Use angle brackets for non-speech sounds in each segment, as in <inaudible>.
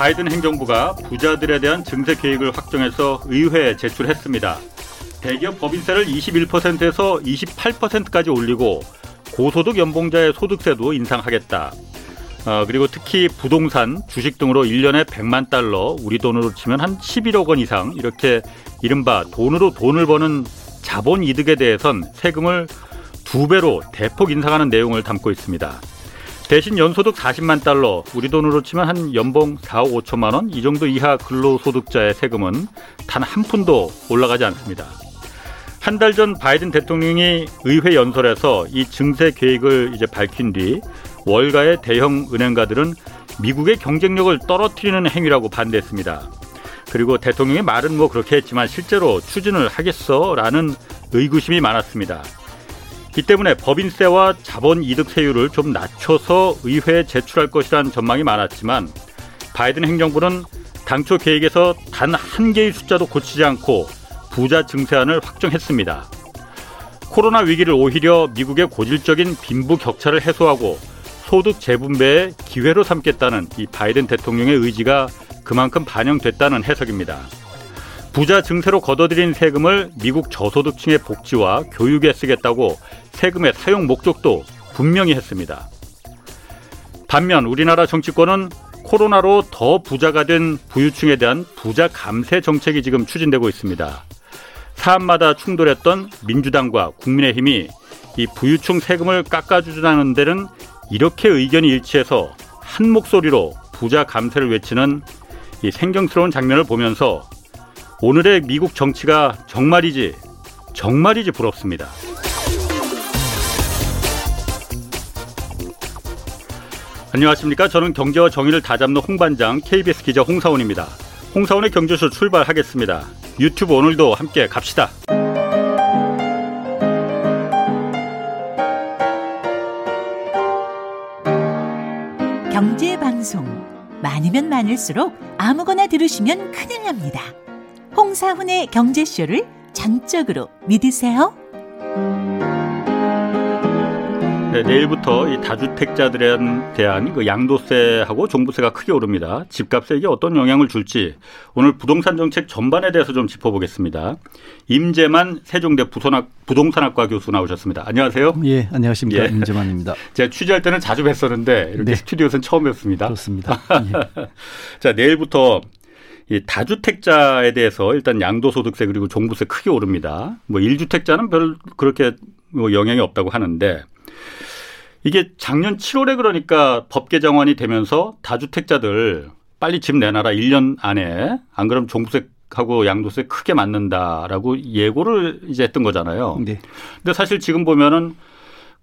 바이든 행정부가 부자들에 대한 증세 계획을 확정해서 의회에 제출했습니다. 대기업 법인세를 21%에서 28%까지 올리고 고소득 연봉자의 소득세도 인상하겠다. 어, 그리고 특히 부동산, 주식 등으로 1년에 100만 달러, 우리 돈으로 치면 한 11억 원 이상 이렇게 이른바 돈으로 돈을 버는 자본 이득에 대해선 세금을 두 배로 대폭 인상하는 내용을 담고 있습니다. 대신 연소득 40만 달러, 우리 돈으로 치면 한 연봉 4억 5천만 원, 이 정도 이하 근로소득자의 세금은 단 한 푼도 올라가지 않습니다. 한 달 전 바이든 대통령이 의회 연설에서 이 증세 계획을 이제 밝힌 뒤 월가의 대형 은행가들은 미국의 경쟁력을 떨어뜨리는 행위라고 반대했습니다. 그리고 대통령의 말은 뭐 그렇게 했지만 실제로 추진을 하겠어 라는 의구심이 많았습니다. 이 때문에 법인세와 자본 이득세율을 좀 낮춰서 의회에 제출할 것이라는 전망이 많았지만 바이든 행정부는 당초 계획에서 단 한 개의 숫자도 고치지 않고 부자 증세안을 확정했습니다. 코로나 위기를 오히려 미국의 고질적인 빈부 격차를 해소하고 소득 재분배의 기회로 삼겠다는 이 바이든 대통령의 의지가 그만큼 반영됐다는 해석입니다. 부자 증세로 걷어들인 세금을 미국 저소득층의 복지와 교육에 쓰겠다고 세금의 사용 목적도 분명히 했습니다. 반면 우리나라 정치권은 코로나로 더 부자가 된 부유층에 대한 부자 감세 정책이 지금 추진되고 있습니다. 사안마다 충돌했던 민주당과 국민의힘이 이 부유층 세금을 깎아주자는 데는 이렇게 의견이 일치해서 한 목소리로 부자 감세를 외치는 이 생경스러운 장면을 보면서 오늘의 미국 정치가 정말이지 정말이지 부럽습니다. 안녕하십니까? 저는 경제와 정의를 다잡는 홍반장 KBS 기자 홍사원입니다. 홍사원의 경제쇼 출발하겠습니다. 유튜브 오늘도 함께 갑시다. 경제 방송 많으면 많을수록 아무거나 들으시면 큰일 납니다. 홍사훈의 경제쇼를 전적으로 믿으세요. 네, 내일부터 이 다주택자들에 대한 그 양도세하고 종부세가 크게 오릅니다. 집값에 이게 어떤 영향을 줄지 오늘 부동산 정책 전반에 대해서 좀 짚어보겠습니다. 임재만 세종대 부동산학과 교수 나오셨습니다. 안녕하세요. 예, 안녕하십니까. 예. 임재만입니다. <laughs> 제가 취재할 때는 자주 뵀었는데 이렇게 네. 스튜디오에서는 처음 뵙습니다. 그렇습니다. 예. <laughs> 자, 내일부터 이 다주택자에 대해서 일단 양도소득세 그리고 종부세 크게 오릅니다. 뭐 1주택자는 별 그렇게 뭐 영향이 없다고 하는데 이게 작년 7월에 그러니까 법 개정안이 되면서 다주택자들 빨리 집 내놔라 1년 안에 안 그러면 종부세 하고 양도세 크게 맞는다라고 예고를 이제 했던 거잖아요. 네. 근데 사실 지금 보면은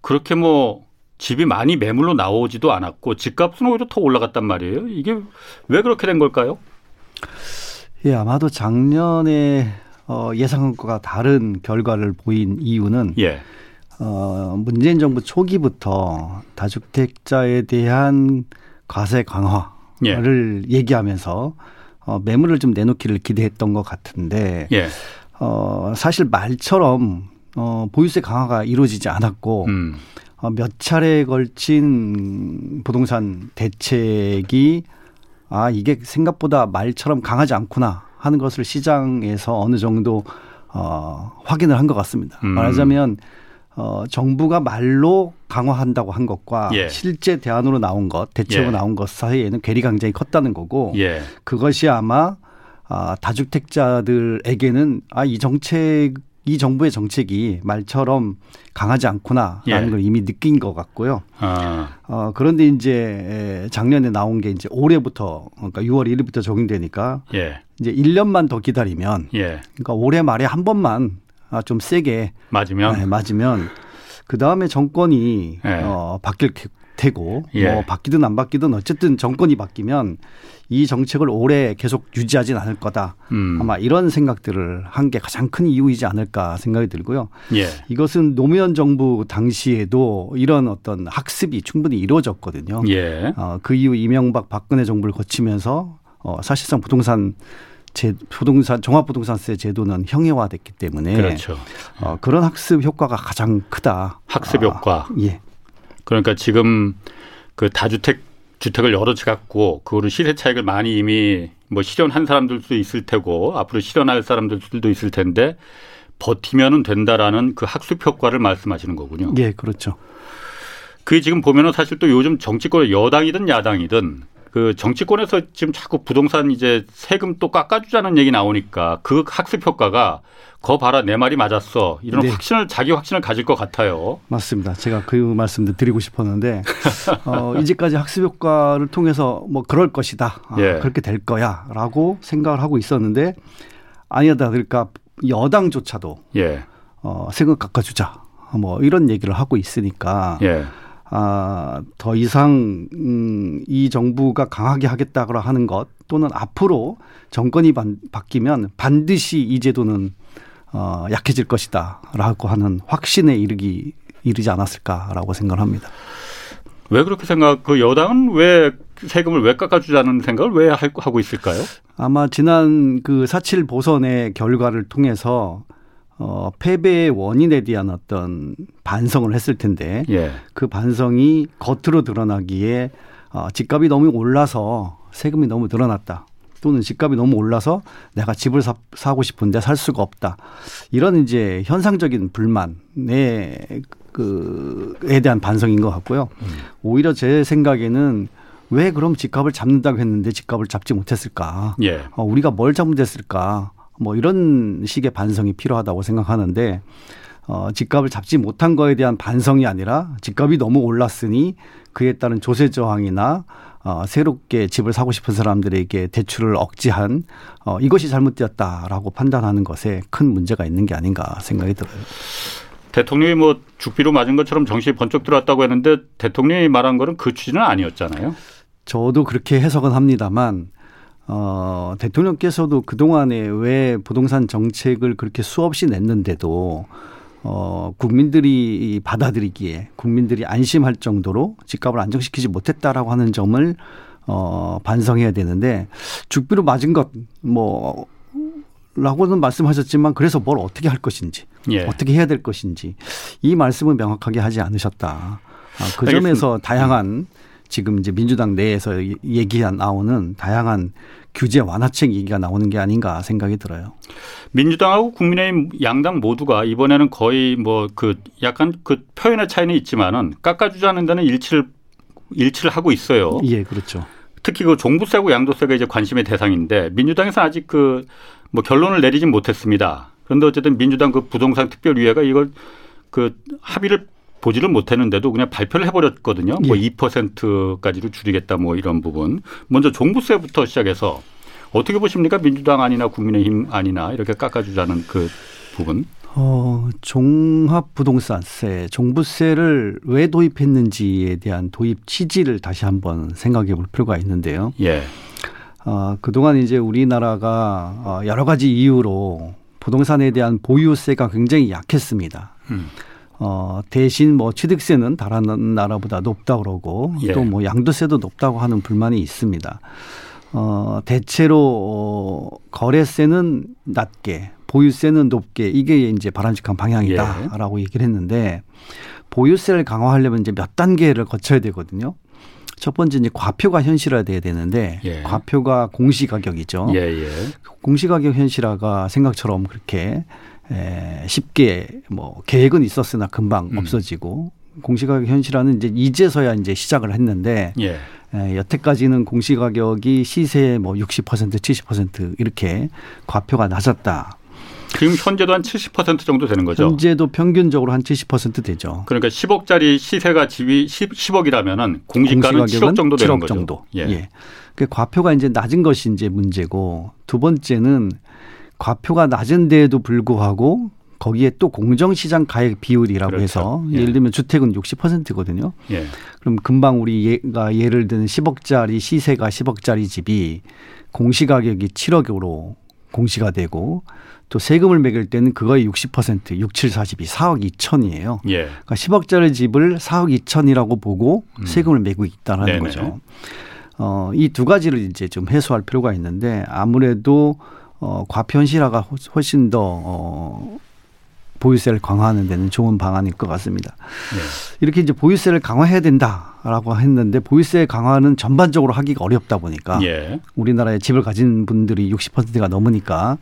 그렇게 뭐 집이 많이 매물로 나오지도 않았고 집값은 오히려 더 올라갔단 말이에요. 이게 왜 그렇게 된 걸까요? 예, 아마도 작년에 어, 예상한 것과 다른 결과를 보인 이유는 예. 어, 문재인 정부 초기부터 다주택자에 대한 과세 강화를 예. 얘기하면서 어, 매물을 좀 내놓기를 기대했던 것 같은데 예. 어, 사실 말처럼 어, 보유세 강화가 이루어지지 않았고 음. 어, 몇 차례에 걸친 부동산 대책이 아 이게 생각보다 말처럼 강하지 않구나 하는 것을 시장에서 어느 정도 어, 확인을 한 것 같습니다. 음. 말하자면 어, 정부가 말로 강화한다고 한 것과 예. 실제 대안으로 나온 것, 대책으로 예. 나온 것 사이에는 괴리가 굉장히 컸다는 거고 예. 그것이 아마 아, 다주택자들에게는 아, 이 정책 이 정부의 정책이 말처럼 강하지 않구나라는 예. 걸 이미 느낀 것 같고요. 아. 어, 그런데 이제 작년에 나온 게 이제 올해부터 그러니까 6월 1일부터 적용되니까 예. 이제 1년만 더 기다리면 예. 그러니까 올해 말에 한 번만 아, 좀 세게 맞으면 네, 맞으면 그 다음에 정권이 네. 어, 바뀔 테고 예. 뭐 바뀌든 안 바뀌든 어쨌든 정권이 바뀌면 이 정책을 오래 계속 유지하진 않을 거다. 음. 아마 이런 생각들을 한 게 가장 큰 이유이지 않을까 생각이 들고요. 예. 이것은 노무현 정부 당시에도 이런 어떤 학습이 충분히 이루어졌거든요. 예. 어, 그 이후 이명박 박근혜 정부를 거치면서 어, 사실상 부동산 제 부동산 종합부동산세 제도는 형해화됐기 때문에 그렇죠. 어, 그런 학습 효과가 가장 크다. 학습 효과. 아, 예. 그러니까 지금 그 다주택 주택을 여러 채 갖고 그거를 시세 차익을 많이 이미 뭐 실현한 사람들도 있을 테고 앞으로 실현할 사람들도 있을 텐데 버티면은 된다라는 그 학습 효과를 말씀하시는 거군요. 예, 그렇죠. 그게 지금 보면은 사실 또 요즘 정치권 여당이든 야당이든 그 정치권에서 지금 자꾸 부동산 이제 세금 또 깎아주자는 얘기 나오니까 그 학습 효과가 거 봐라 내 말이 맞았어 이런 네. 확신을 자기 확신을 가질 것 같아요. 맞습니다. 제가 그 말씀도 드리고 싶었는데 어, <laughs> 이제까지 학습 효과를 통해서 뭐 그럴 것이다 아, 예. 그렇게 될 거야라고 생각을 하고 있었는데 아니다 그러니까 여당조차도 예. 어, 세금 깎아주자 뭐 이런 얘기를 하고 있으니까. 예. 아, 더 이상 음, 이 정부가 강하게 하겠다고 하는 것 또는 앞으로 정권이 반, 바뀌면 반드시 이 제도는 어, 약해질 것이다라고 하는 확신에 이르기 이르지 않았을까라고 생각을 합니다. 왜 그렇게 생각? 그 여당은 왜 세금을 왜 깎아주자는 생각을 왜 하고 있을까요? 아마 지난 그4.7 보선의 결과를 통해서 어, 패배의 원인에 대한 어떤 반성을 했을 텐데 예. 그 반성이 겉으로 드러나기에 어, 집값이 너무 올라서 세금이 너무 늘어났다. 또는 집값이 너무 올라서 내가 집을 사, 사고 싶은데 살 수가 없다. 이런 이제 현상적인 불만에 그에 대한 반성인 것 같고요. 음. 오히려 제 생각에는 왜 그럼 집값을 잡는다고 했는데 집값을 잡지 못했을까? 예. 어, 우리가 뭘 잘못했을까? 뭐 이런 식의 반성이 필요하다고 생각하는데 어, 집값을 잡지 못한 거에 대한 반성이 아니라 집값이 너무 올랐으니 그에 따른 조세 저항이나 어, 새롭게 집을 사고 싶은 사람들에게 대출을 억제한 어, 이것이 잘못되었다라고 판단하는 것에 큰 문제가 있는 게 아닌가 생각이 들어요. 대통령이 뭐 죽비로 맞은 것처럼 정신이 번쩍 들었다고 했는데 대통령이 말한 거는 그 취지는 아니었잖아요. 저도 그렇게 해석은 합니다만 어, 대통령께서도 그동안에 왜 부동산 정책을 그렇게 수없이 냈는데도 어, 국민들이 받아들이기에 국민들이 안심할 정도로 집값을 안정시키지 못했다라고 하는 점을 어, 반성해야 되는데 죽비로 맞은 것 뭐, 라고는 말씀하셨지만 그래서 뭘 어떻게 할 것인지 예. 어떻게 해야 될 것인지 이 말씀은 명확하게 하지 않으셨다. 아, 그 점에서 다양한 지금 이제 민주당 내에서 얘기가 나오는 다양한 규제 완화책 얘기가 나오는 게 아닌가 생각이 들어요. 민주당하고 국민의힘 양당 모두가 이번에는 거의 뭐 그 약간 그 표현의 차이는 있지만은 깎아주자는 데는 일치를 일치를 하고 있어요. 예, 그렇죠. 특히 그 종부세고 양도세가 이제 관심의 대상인데 민주당에서는 아직 그 뭐 결론을 내리진 못했습니다. 그런데 어쨌든 민주당 그 부동산 특별위회가 이걸 그 합의를 보지를 못했는데도 그냥 발표를 해버렸거든요. 뭐 예. 뭐 2%까지로 줄이겠다 뭐 이런 부분. 먼저 종부세부터 시작해서 어떻게 보십니까? 민주당 아니나 국민의힘 아니나 이렇게 깎아주자는 그 부분. 어, 종합부동산세, 종부세를 왜 도입했는지에 대한 도입 취지를 다시 한번 생각해 볼 필요가 있는데요. 예. 어, 그동안 이제 우리나라가 어, 여러 가지 이유로 부동산에 대한 보유세가 굉장히 약했습니다. 음. 어, 대신 뭐 취득세는 다른 나라보다 높다 그러고 예. 또뭐 양도세도 높다고 하는 불만이 있습니다. 어, 대체로 어, 거래세는 낮게 보유세는 높게 이게 이제 바람직한 방향이다라고 예. 얘기를 했는데 보유세를 강화하려면 이제 몇 단계를 거쳐야 되거든요. 첫 번째 이제 과표가 현실화돼야 되는데 예. 과표가 공시 가격이죠. 예, 예. 공시 가격 현실화가 생각처럼 그렇게 에, 쉽게 뭐 계획은 있었으나 금방 음. 없어지고 공시가격 현실화는 이제 이제서야 이제 시작을 했는데 예. 에, 여태까지는 공시가격이 시세의 뭐 60% 70% 이렇게 과표가 낮았다. 지금 현재도 한 70% 정도 되는 거죠. 현재도 평균적으로 한 70% 되죠. 그러니까 10억짜리 시세가 집이 10, 10억이라면은 공시가는 7억 정도 되는 7억 거죠. 정도. 예. 예. 그 과표가 이제 낮은 것이 이제 문제고 두 번째는 과표가 낮은 데에도 불구하고 거기에 또 공정시장 가액 비율이라고 그렇죠. 해서 예. 를 들면 주택은 60%거든요. 예. 그럼 금방 우리 얘가 예를 들면 10억짜리 시세가 10억짜리 집이 공시가격이 7억으로 공시가 되고 또 세금을 매길 때는 그거의 60% 6, 7, 42 4억 2천이에요. 예. 그러니까 10억짜리 집을 4억 2천이라고 보고 음. 세금을 매고 있다는 네네. 거죠. 어, 이 두 가지를 이제 좀 해소할 필요가 있는데 아무래도 어, 과편실화가 훨씬 더 어, 보유세를 강화하는 데는 좋은 방안일 것 같습니다. 네. 이렇게 이제 보유세를 강화해야 된다라고 했는데 보유세 강화는 전반적으로 하기가 어렵다 보니까 예. 우리나라에 집을 가진 분들이 60%가 넘으니까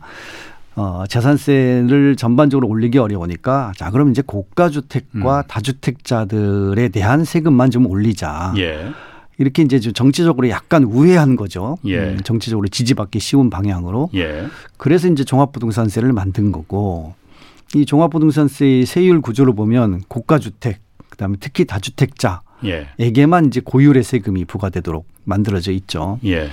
어, 재산세를 전반적으로 올리기 어려우니까 자 그럼 이제 고가 주택과 음. 다주택자들에 대한 세금만 좀 올리자. 예. 이렇게 이제 정치적으로 약간 우회한 거죠. 예. 음, 정치적으로 지지받기 쉬운 방향으로. 예. 그래서 이제 종합부동산세를 만든 거고 이 종합부동산세의 세율 구조를 보면 고가주택 그다음에 특히 다주택자에게만 예. 이제 고율의 세금이 부과되도록 만들어져 있죠. 예.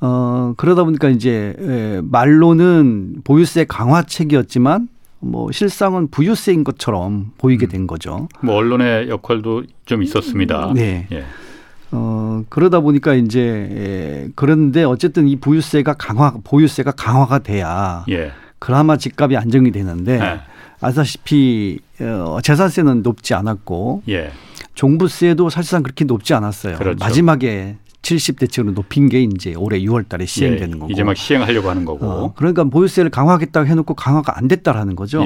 어 그러다 보니까 이제 말로는 보유세 강화책이었지만 뭐 실상은 부유세인 것처럼 보이게 음. 된 거죠. 뭐 언론의 역할도 좀 있었습니다. 네. 예. 어, 그러다 보니까 이제, 예, 그런데 어쨌든 이 부유세가 강화, 보유세가 강화가 돼야 예. 그나마 집값이 안정이 되는데 예. 아시다시피 어, 재산세는 높지 않았고 예. 종부세도 사실상 그렇게 높지 않았어요. 그렇죠. 마지막에 70대책으로 높인 게 이제 올해 6월 달에 시행되는 예. 거고. 이제 막 시행하려고 하는 거고. 어, 그러니까 보유세를 강화하겠다고 해놓고 강화가 안 됐다라는 거죠.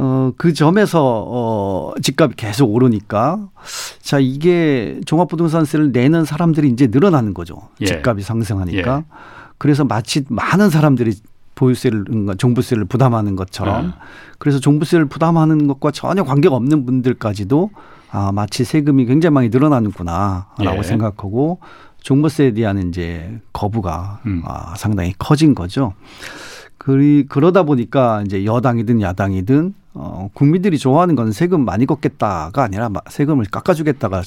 예. 어, 그 점에서 어, 집값이 계속 오르니까 자 이게 종합부동산세를 내는 사람들이 이제 늘어나는 거죠. 예. 집값이 상승하니까. 예. 그래서 마치 많은 사람들이 보유세를 그러니까 종부세를 부담하는 것처럼 예. 그래서 종부세를 부담하는 것과 전혀 관계가 없는 분들까지도 아 마치 세금이 굉장히 많이 늘어나는구나라고 예. 생각하고 종부세에 대한 이제 거부가 음. 아, 상당히 커진 거죠. 그리 그러다 보니까 이제 여당이든 야당이든 어 국민들이 좋아하는 건 세금 많이 걷겠다가 아니라 세금을 깎아주겠다가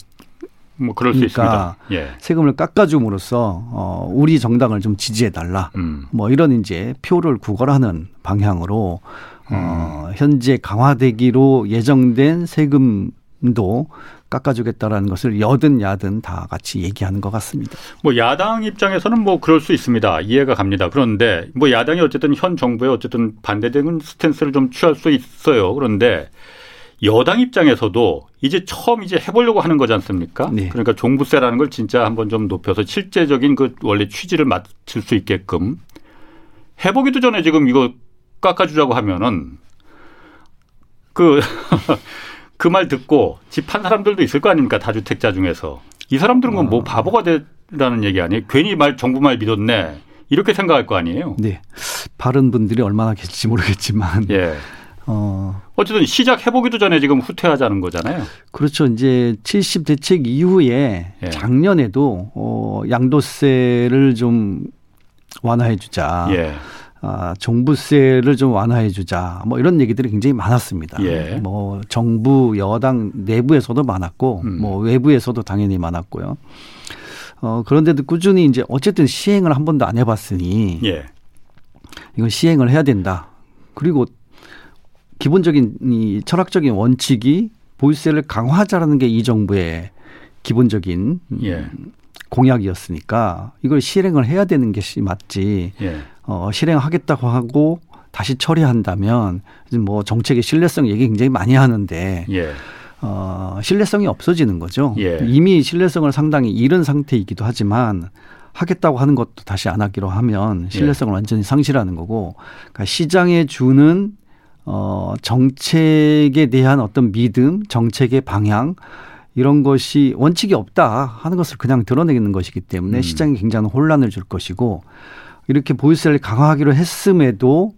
뭐 그럴 그러니까 수 있습니다. 예. 세금을 깎아줌으로써 어 우리 정당을 좀 지지해 달라. 음. 뭐 이런 이제 표를 구걸하는 방향으로 어 음. 현재 강화되기로 예정된 세금도 깎아주겠다라는 것을 여든 야든 다 같이 얘기하는 것 같습니다. 뭐 야당 입장에서는 뭐 그럴 수 있습니다. 이해가 갑니다. 그런데 뭐 야당이 어쨌든 현 정부에 어쨌든 반대되는 스탠스를 좀 취할 수 있어요. 그런데 여당 입장에서도 이제 처음 이제 해보려고 하는 거지 않습니까? 네. 그러니까 종부세라는 걸 진짜 한번 좀 높여서 실제적인 그 원래 취지를 맞출 수 있게끔 해보기도 전에 지금 이거 깎아주자고 하면은 그 <laughs> 그 말 듣고 집 판 사람들도 있을 거 아닙니까? 다주택자 중에서. 이 사람들은 뭐 어. 바보가 되라는 얘기 아니에요? 괜히 말 정부 말 믿었네. 이렇게 생각할 거 아니에요? 네. 바른 분들이 얼마나 계실지 모르겠지만. 예. 어. 어쨌든 시작해보기도 전에 지금 후퇴하자는 거잖아요. 그렇죠. 이제 70 대책 이후에 예. 작년에도 어, 양도세를 좀 완화해 주자. 예. 아, 종부세를 좀 완화해 주자. 뭐 이런 얘기들이 굉장히 많았습니다. 예. 뭐 정부 여당 내부에서도 많았고 음. 뭐 외부에서도 당연히 많았고요. 어, 그런데도 꾸준히 이제 어쨌든 시행을 한 번도 안 해 봤으니 예. 이건 시행을 해야 된다. 그리고 기본적인 이 철학적인 원칙이 보유세를 강화하자라는 게 이 정부의 기본적인 예. 공약이었으니까 이걸 실행을 해야 되는 것이 맞지. 예. 어, 실행하겠다고 하고 다시 처리한다면 뭐 정책의 신뢰성 얘기 굉장히 많이 하는데 예. 어, 신뢰성이 없어지는 거죠. 예. 이미 신뢰성을 상당히 잃은 상태이기도 하지만 하겠다고 하는 것도 다시 안 하기로 하면 신뢰성을 예. 완전히 상실하는 거고 그러니까 시장에 주는 어, 정책에 대한 어떤 믿음, 정책의 방향 이런 것이 원칙이 없다 하는 것을 그냥 드러내는 것이기 때문에 음. 시장에 굉장한 혼란을 줄 것이고 이렇게 보유세를 강화하기로 했음에도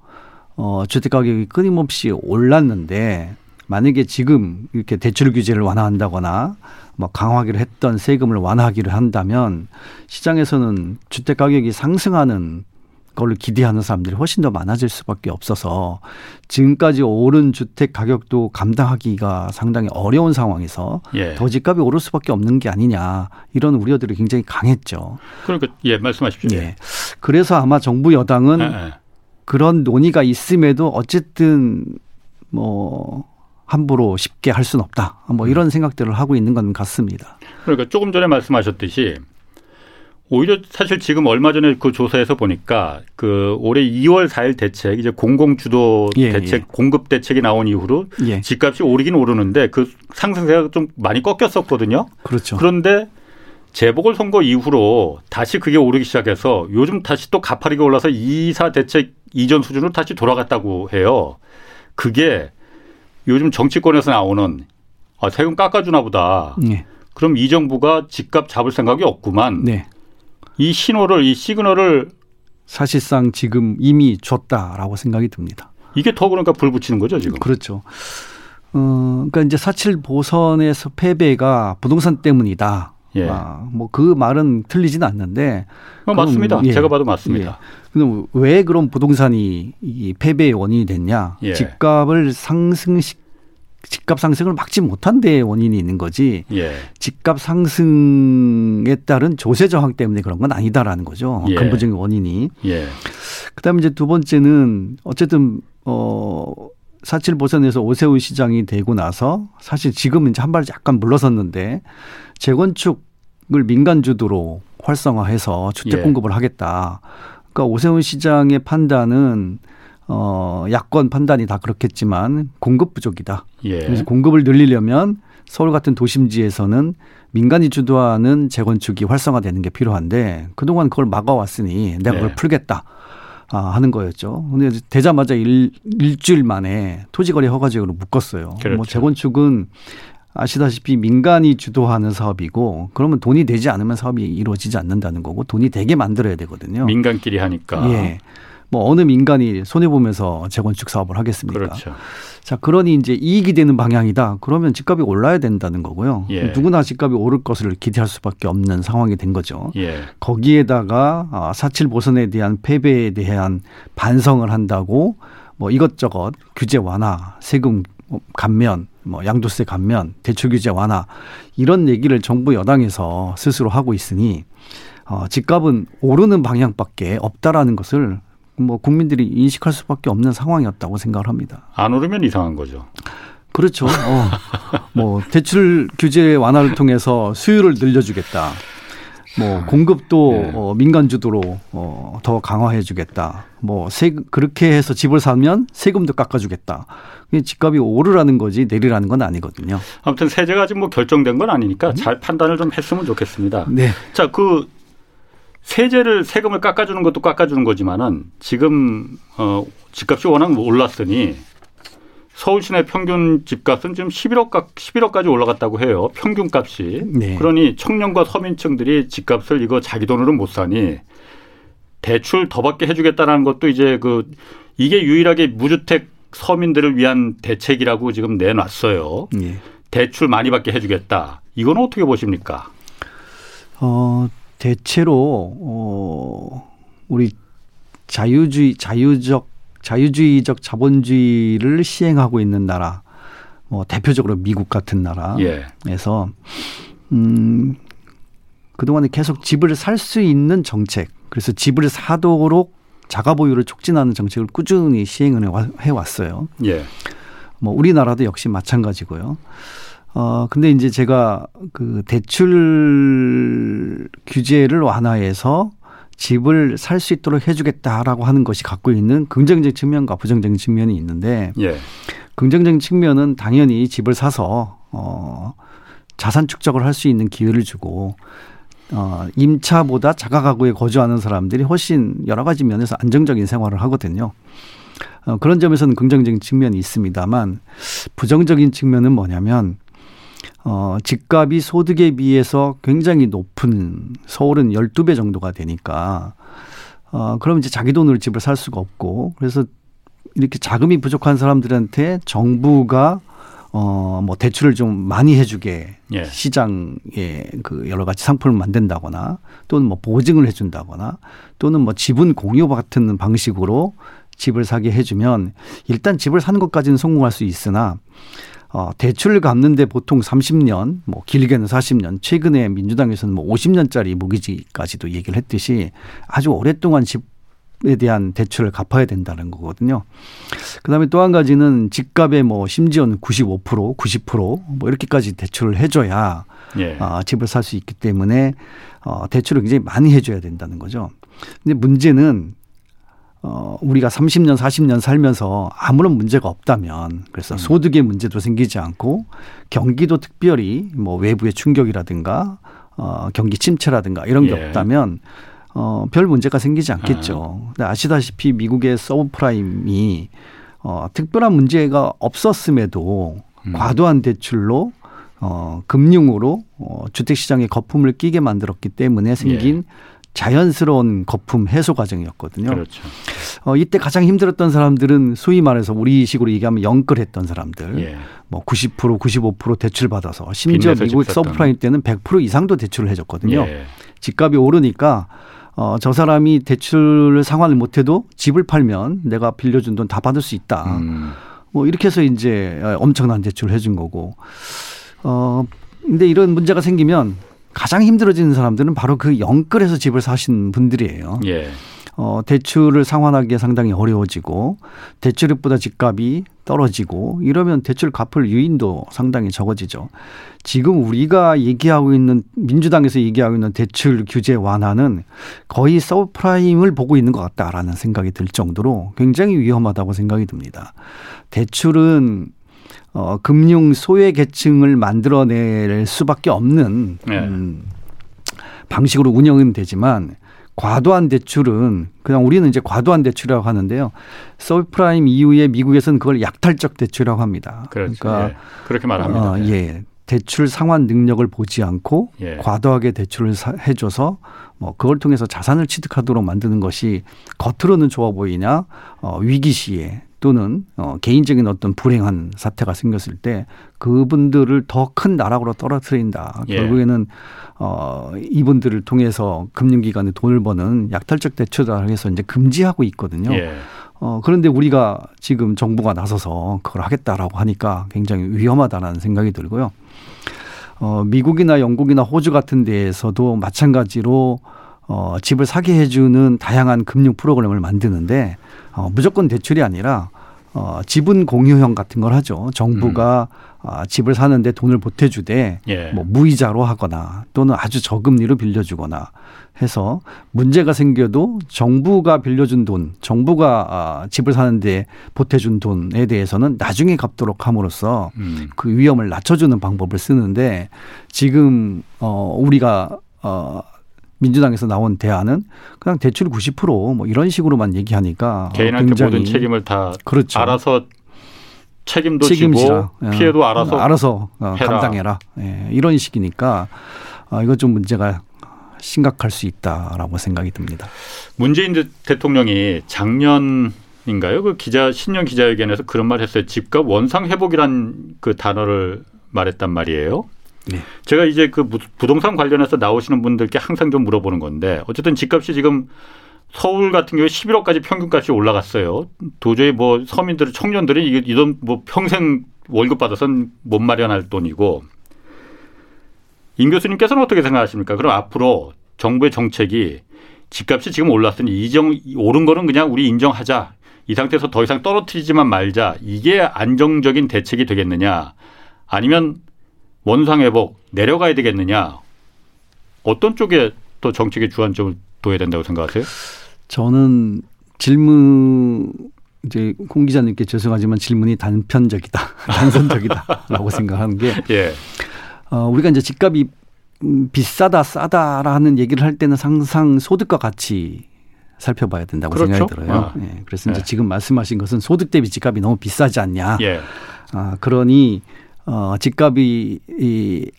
어, 주택 가격이 끊임없이 올랐는데 만약에 지금 이렇게 대출 규제를 완화한다거나 뭐 강화하기로 했던 세금을 완화하기로 한다면 시장에서는 주택 가격이 상승하는 걸로 기대하는 사람들이 훨씬 더 많아질 수밖에 없어서 지금까지 오른 주택 가격도 감당하기가 상당히 어려운 상황에서 예. 더 집값이 오를 수밖에 없는 게 아니냐 이런 우려들이 굉장히 강했죠. 그러니까 예 말씀하십시오. 예. 그래서 아마 정부 여당은 예, 예. 그런 논의가 있음에도 어쨌든 뭐 함부로 쉽게 할 수는 없다. 뭐 이런 생각들을 하고 있는 건 같습니다. 그러니까 조금 전에 말씀하셨듯이 오히려 사실 지금 얼마 전에 그 조사에서 보니까 그 올해 2월 4일 대책 이제 공공 주도 예, 대책 예. 공급 대책이 나온 이후로 예. 집값이 오르긴 오르는데 그 상승세가 좀 많이 꺾였었거든요. 그렇죠. 그런데 재보궐 선거 이후로 다시 그게 오르기 시작해서 요즘 다시 또 가파르게 올라서 2사 대책 이전 수준으로 다시 돌아갔다고 해요. 그게 요즘 정치권에서 나오는 아, 세금 깎아주나 보다. 네. 그럼 이 정부가 집값 잡을 생각이 없구만. 네. 이 신호를 이 시그널을 사실상 지금 이미 줬다라고 생각이 듭니다. 이게 더 그러니까 불 붙이는 거죠 지금. 그렇죠. 어, 그러니까 이제 사칠 보선에서 패배가 부동산 때문이다. 예. 아, 뭐 그 말은 틀리지는 않는데. 어, 맞습니다. 예. 제가 봐도 맞습니다. 예. 그럼 왜 그런 부동산이 이 패배의 원인이 됐냐? 예. 집값을 상승시 집값 상승을 막지 못한 데 원인이 있는 거지. 예. 집값 상승에 따른 조세 저항 때문에 그런 건 아니다라는 거죠. 예. 근본적인 원인이. 예. 그다음에 이제 두 번째는 어쨌든 어 사칠 보선에서 오세훈 시장이 되고 나서 사실 지금은 이제 한 발 약간 물러섰는데 재건축을 민간 주도로 활성화해서 주택 예. 공급을 하겠다. 그러니까 오세훈 시장의 판단은 어 야권 판단이 다 그렇겠지만 공급 부족이다. 예. 그래서 공급을 늘리려면 서울 같은 도심지에서는 민간이 주도하는 재건축이 활성화되는 게 필요한데 그동안 그걸 막아왔으니 내가 그걸 네. 풀겠다. 아, 하는 거였죠. 근데 되자마자 일, 일주일 만에 토지거래 허가제로 묶었어요. 뭐 그렇죠. 뭐 재건축은 아시다시피 민간이 주도하는 사업이고 그러면 돈이 되지 않으면 사업이 이루어지지 않는다는 거고 돈이 되게 만들어야 되거든요. 민간끼리 하니까. 예. 뭐 어느 민간이 손해 보면서 재건축 사업을 하겠습니까? 그렇죠. 자, 그러니 이제 이익이 되는 방향이다. 그러면 집값이 올라야 된다는 거고요. 예. 누구나 집값이 오를 것을 기대할 수밖에 없는 상황이 된 거죠. 예. 거기에다가 아, 사칠 보선에 대한 패배에 대한 반성을 한다고 뭐 이것저것 규제 완화, 세금 감면, 뭐 양도세 감면, 대출 규제 완화 이런 얘기를 정부 여당에서 스스로 하고 있으니 어, 집값은 오르는 방향밖에 없다라는 것을 뭐 국민들이 인식할 수밖에 없는 상황이었다고 생각을 합니다. 안 오르면 이상한 거죠. 그렇죠. 어, <laughs> 뭐 대출 규제 완화를 통해서 수요를 늘려주겠다. 뭐 공급도 네. 어, 민간 주도로 어, 더 강화해 주겠다. 뭐 세, 그렇게 해서 집을 사면 세금도 깎아주겠다. 집값이 오르라는 거지 내리라는 건 아니거든요. 아무튼 세제가 아직 뭐 결정된 건 아니니까 음? 잘 판단을 좀 했으면 좋겠습니다. 네. 자, 그 세제를 세금을 깎아주는 것도 깎아주는 거지만은 지금 어 집값이 워낙 올랐으니 서울 시내 평균 집값은 지금 11억 11억까지 올라갔다고 해요. 평균 값이. 네. 그러니 청년과 서민층들이 집값을 이거 자기 돈으로 못 사니 대출 더 받게 해주겠다라는 것도 이제 그 이게 유일하게 무주택 서민들을 위한 대책이라고 지금 내놨어요. 네. 대출 많이 받게 해주겠다. 이건 어떻게 보십니까? 어 대체로 어 우리 자유주의 자유적 자유주의적 자본주의를 시행하고 있는 나라 뭐 대표적으로 미국 같은 나라에서 예. 음 그동안에 계속 집을 살 수 있는 정책 그래서 집을 사도록 자가 보유를 촉진하는 정책을 꾸준히 시행을 해 왔어요. 예. 뭐 우리나라도 역시 마찬가지고요. 어, 근데 이제 제가 그 대출 규제를 완화해서 집을 살 수 있도록 해주겠다라고 하는 것이 갖고 있는 긍정적인 측면과 부정적인 측면이 있는데 예. 긍정적인 측면은 당연히 집을 사서 어, 자산 축적을 할 수 있는 기회를 주고 어, 임차보다 자가 가구에 거주하는 사람들이 훨씬 여러 가지 면에서 안정적인 생활을 하거든요. 어, 그런 점에서는 긍정적인 측면이 있습니다만 부정적인 측면은 뭐냐면 어, 집값이 소득에 비해서 굉장히 높은 서울은 12배 정도가 되니까 어, 그럼 이제 자기 돈으로 집을 살 수가 없고 그래서 이렇게 자금이 부족한 사람들한테 정부가 어, 뭐 대출을 좀 많이 해주게 예. 시장에 그 여러 가지 상품을 만든다거나 또는 뭐 보증을 해준다거나 또는 뭐 지분 공유 같은 방식으로 집을 사게 해주면 일단 집을 사는 것까지는 성공할 수 있으나 어, 대출을 갚는데 보통 30년, 뭐 길게는 40년, 최근에 민주당에서는 뭐 50년짜리 모기지까지도 얘기를 했듯이 아주 오랫동안 집에 대한 대출을 갚아야 된다는 거거든요. 그다음에 또 한 가지는 집값의 뭐 심지어는 95%, 90%뭐 이렇게까지 대출을 해줘야 예. 어, 집을 살 수 있기 때문에 어, 대출을 굉장히 많이 해줘야 된다는 거죠. 근데 문제는 어, 우리가 30년, 40년 살면서 아무런 문제가 없다면 그래서 음. 소득의 문제도 생기지 않고 경기도 특별히 뭐 외부의 충격이라든가 어, 경기 침체라든가 이런 게 예. 없다면 어, 별 문제가 생기지 않겠죠. 아. 근데 아시다시피 미국의 서브프라임이 어, 특별한 문제가 없었음에도 음. 과도한 대출로 어, 금융으로 어, 주택시장에 거품을 끼게 만들었기 때문에 생긴 예. 자연스러운 거품 해소 과정이었거든요. 그렇죠. 어, 이때 가장 힘들었던 사람들은 소위 말해서 우리식으로 얘기하면 영끌했던 사람들. 예. 뭐 90% 95% 대출 받아서 심지어 미국 서브프라임 때는 100% 이상도 대출을 해줬거든요. 예. 집값이 오르니까 어, 저 사람이 대출 상환을 못해도 집을 팔면 내가 빌려준 돈 다 받을 수 있다. 음. 뭐 이렇게 해서 이제 엄청난 대출을 해준 거고. 어, 근데 이런 문제가 생기면 가장 힘들어지는 사람들은 바로 그 영끌에서 집을 사신 분들이에요. 예. 어, 대출을 상환하기에 상당히 어려워지고 대출액보다 집값이 떨어지고 이러면 대출 갚을 유인도 상당히 적어지죠. 지금 우리가 얘기하고 있는 민주당에서 얘기하고 있는 대출 규제 완화는 거의 서브프라임을 보고 있는 것 같다라는 생각이 들 정도로 굉장히 위험하다고 생각이 듭니다. 대출은 어, 금융 소외 계층을 만들어낼 수밖에 없는 네. 음, 방식으로 운영은 되지만 과도한 대출은 그냥 우리는 이제 과도한 대출이라고 하는데요. 서브프라임 이후에 미국에서는 그걸 약탈적 대출이라고 합니다. 그렇죠. 그러니까 예. 그렇게 말합니다. 어, 예. 대출 상환 능력을 보지 않고 예. 과도하게 대출을 해줘서 뭐 그걸 통해서 자산을 취득하도록 만드는 것이 겉으로는 좋아 보이냐 어, 위기 시에 또는 어, 개인적인 어떤 불행한 사태가 생겼을 때 그분들을 더 큰 나락으로 떨어뜨린다. 예. 결국에는 어, 이분들을 통해서 금융기관에 돈을 버는 약탈적 대처다 해서 이제 금지하고 있거든요. 예. 어, 그런데 우리가 지금 정부가 나서서 그걸 하겠다라고 하니까 굉장히 위험하다는 생각이 들고요. 어, 미국이나 영국이나 호주 같은 데에서도 마찬가지로 어, 집을 사게 해주는 다양한 금융 프로그램을 만드는데 어, 무조건 대출이 아니라 어, 지분 공유형 같은 걸 하죠. 정부가 음. 아, 집을 사는데 돈을 보태주되 예. 뭐 무이자로 하거나 또는 아주 저금리로 빌려주거나 해서 문제가 생겨도 정부가 빌려준 돈, 정부가 아, 집을 사는데 보태준 돈에 대해서는 나중에 갚도록 함으로써 음. 그 위험을 낮춰주는 방법을 쓰는데 지금 어, 우리가 어, 민주당에서 나온 대안은 그냥 대출 90%뭐 이런 식으로만 얘기하니까 개인한테 모든 책임을 다 그렇죠. 알아서 책임도 책임지라. 지고 예. 피해도 알아서 알아서 어, 감당해라 예, 이런 식이니까 아, 이거 좀 문제가 심각할 수 있다라고 생각이 듭니다. 문재인 대통령이 작년인가요? 그 기자 신년 기자회견에서 그런 말 했어요. 집값 원상 회복이란 그 단어를 말했단 말이에요. 네. 제가 이제 그 부동산 관련해서 나오시는 분들께 항상 좀 물어보는 건데 어쨌든 집값이 지금 서울 같은 경우에 11억까지 평균값이 올라갔어요. 도저히 뭐 서민들, 청년들이 이게 뭐 평생 월급 받아선 못 마련할 돈이고 임 교수님께서는 어떻게 생각하십니까? 그럼 앞으로 정부의 정책이 집값이 지금 올랐으니 이정 오른 거는 그냥 우리 인정하자. 이 상태에서 더 이상 떨어뜨리지만 말자. 이게 안정적인 대책이 되겠느냐? 아니면 원상 회복 내려가야 되겠느냐? 어떤 쪽에 또 정책의 주안점을 둬야 된다고 생각하세요? 저는 질문 이제 공 기자님께 죄송하지만 질문이 단편적이다, <laughs> 단선적이다라고 생각하는 게 <laughs> 예. 어, 우리가 이제 집값이 비싸다 싸다라는 얘기를 할 때는 항상 소득과 같이 살펴봐야 된다고 그렇죠? 생각이 들어요. 아. 예. 그래서 이제 예. 지금 말씀하신 것은 소득 대비 집값이 너무 비싸지 않냐. 예. 아, 그러니 어, 집값이 이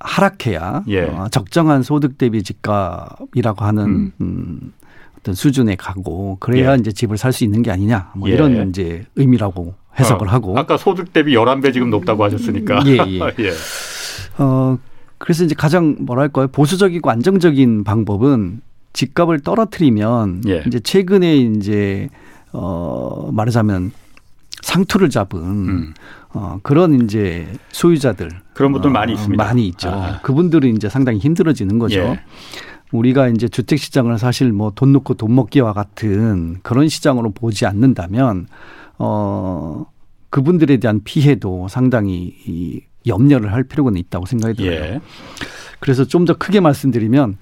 하락해야 예. 어, 적정한 소득 대비 집값이라고 하는 음. 음 어떤 수준에 가고 그래야 예. 이제 집을 살 수 있는 게 아니냐 뭐 예. 이런 이제 의미라고 해석을 어, 하고 아까 소득 대비 열한 배 지금 높다고 하셨으니까 예, 예. <laughs> 예. 어 그래서 이제 가장 뭐랄까요 보수적이고 안정적인 방법은 집값을 떨어뜨리면 예. 이제 최근에 이제 어 말하자면 상투를 잡은 음. 어, 그런 이제 소유자들 그런 분들 어, 많이 있습니다. 많이 있죠. 아. 그분들은 이제 상당히 힘들어지는 거죠. 예. 우리가 이제 주택 시장을 사실 뭐 돈 놓고 돈 먹기와 같은 그런 시장으로 보지 않는다면 어 그분들에 대한 피해도 상당히 이 염려를 할 필요가 있다고 생각이 들어요. 예. 그래서 좀 더 크게 말씀드리면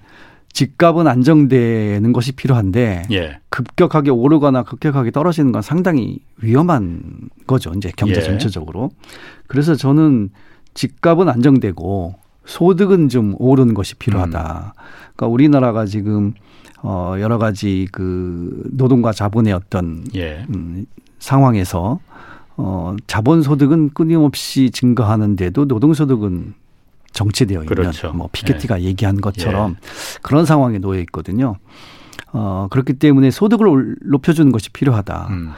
집값은 안정되는 것이 필요한데 예. 급격하게 오르거나 급격하게 떨어지는 건 상당히 위험한 거죠. 이제 경제 예. 전체적으로. 그래서 저는 집값은 안정되고 소득은 좀 오르는 것이 필요하다. 음. 그러니까 우리나라가 지금 어 여러 가지 그 노동과 자본의 어떤 예. 음, 상황에서 어 자본 소득은 끊임없이 증가하는데도 노동 소득은 정체되어 있는 그렇죠. 뭐 피케티가 예. 얘기한 것처럼 예. 그런 상황에 놓여 있거든요. 어 그렇기 때문에 소득을 높여주는 것이 필요하다. 음.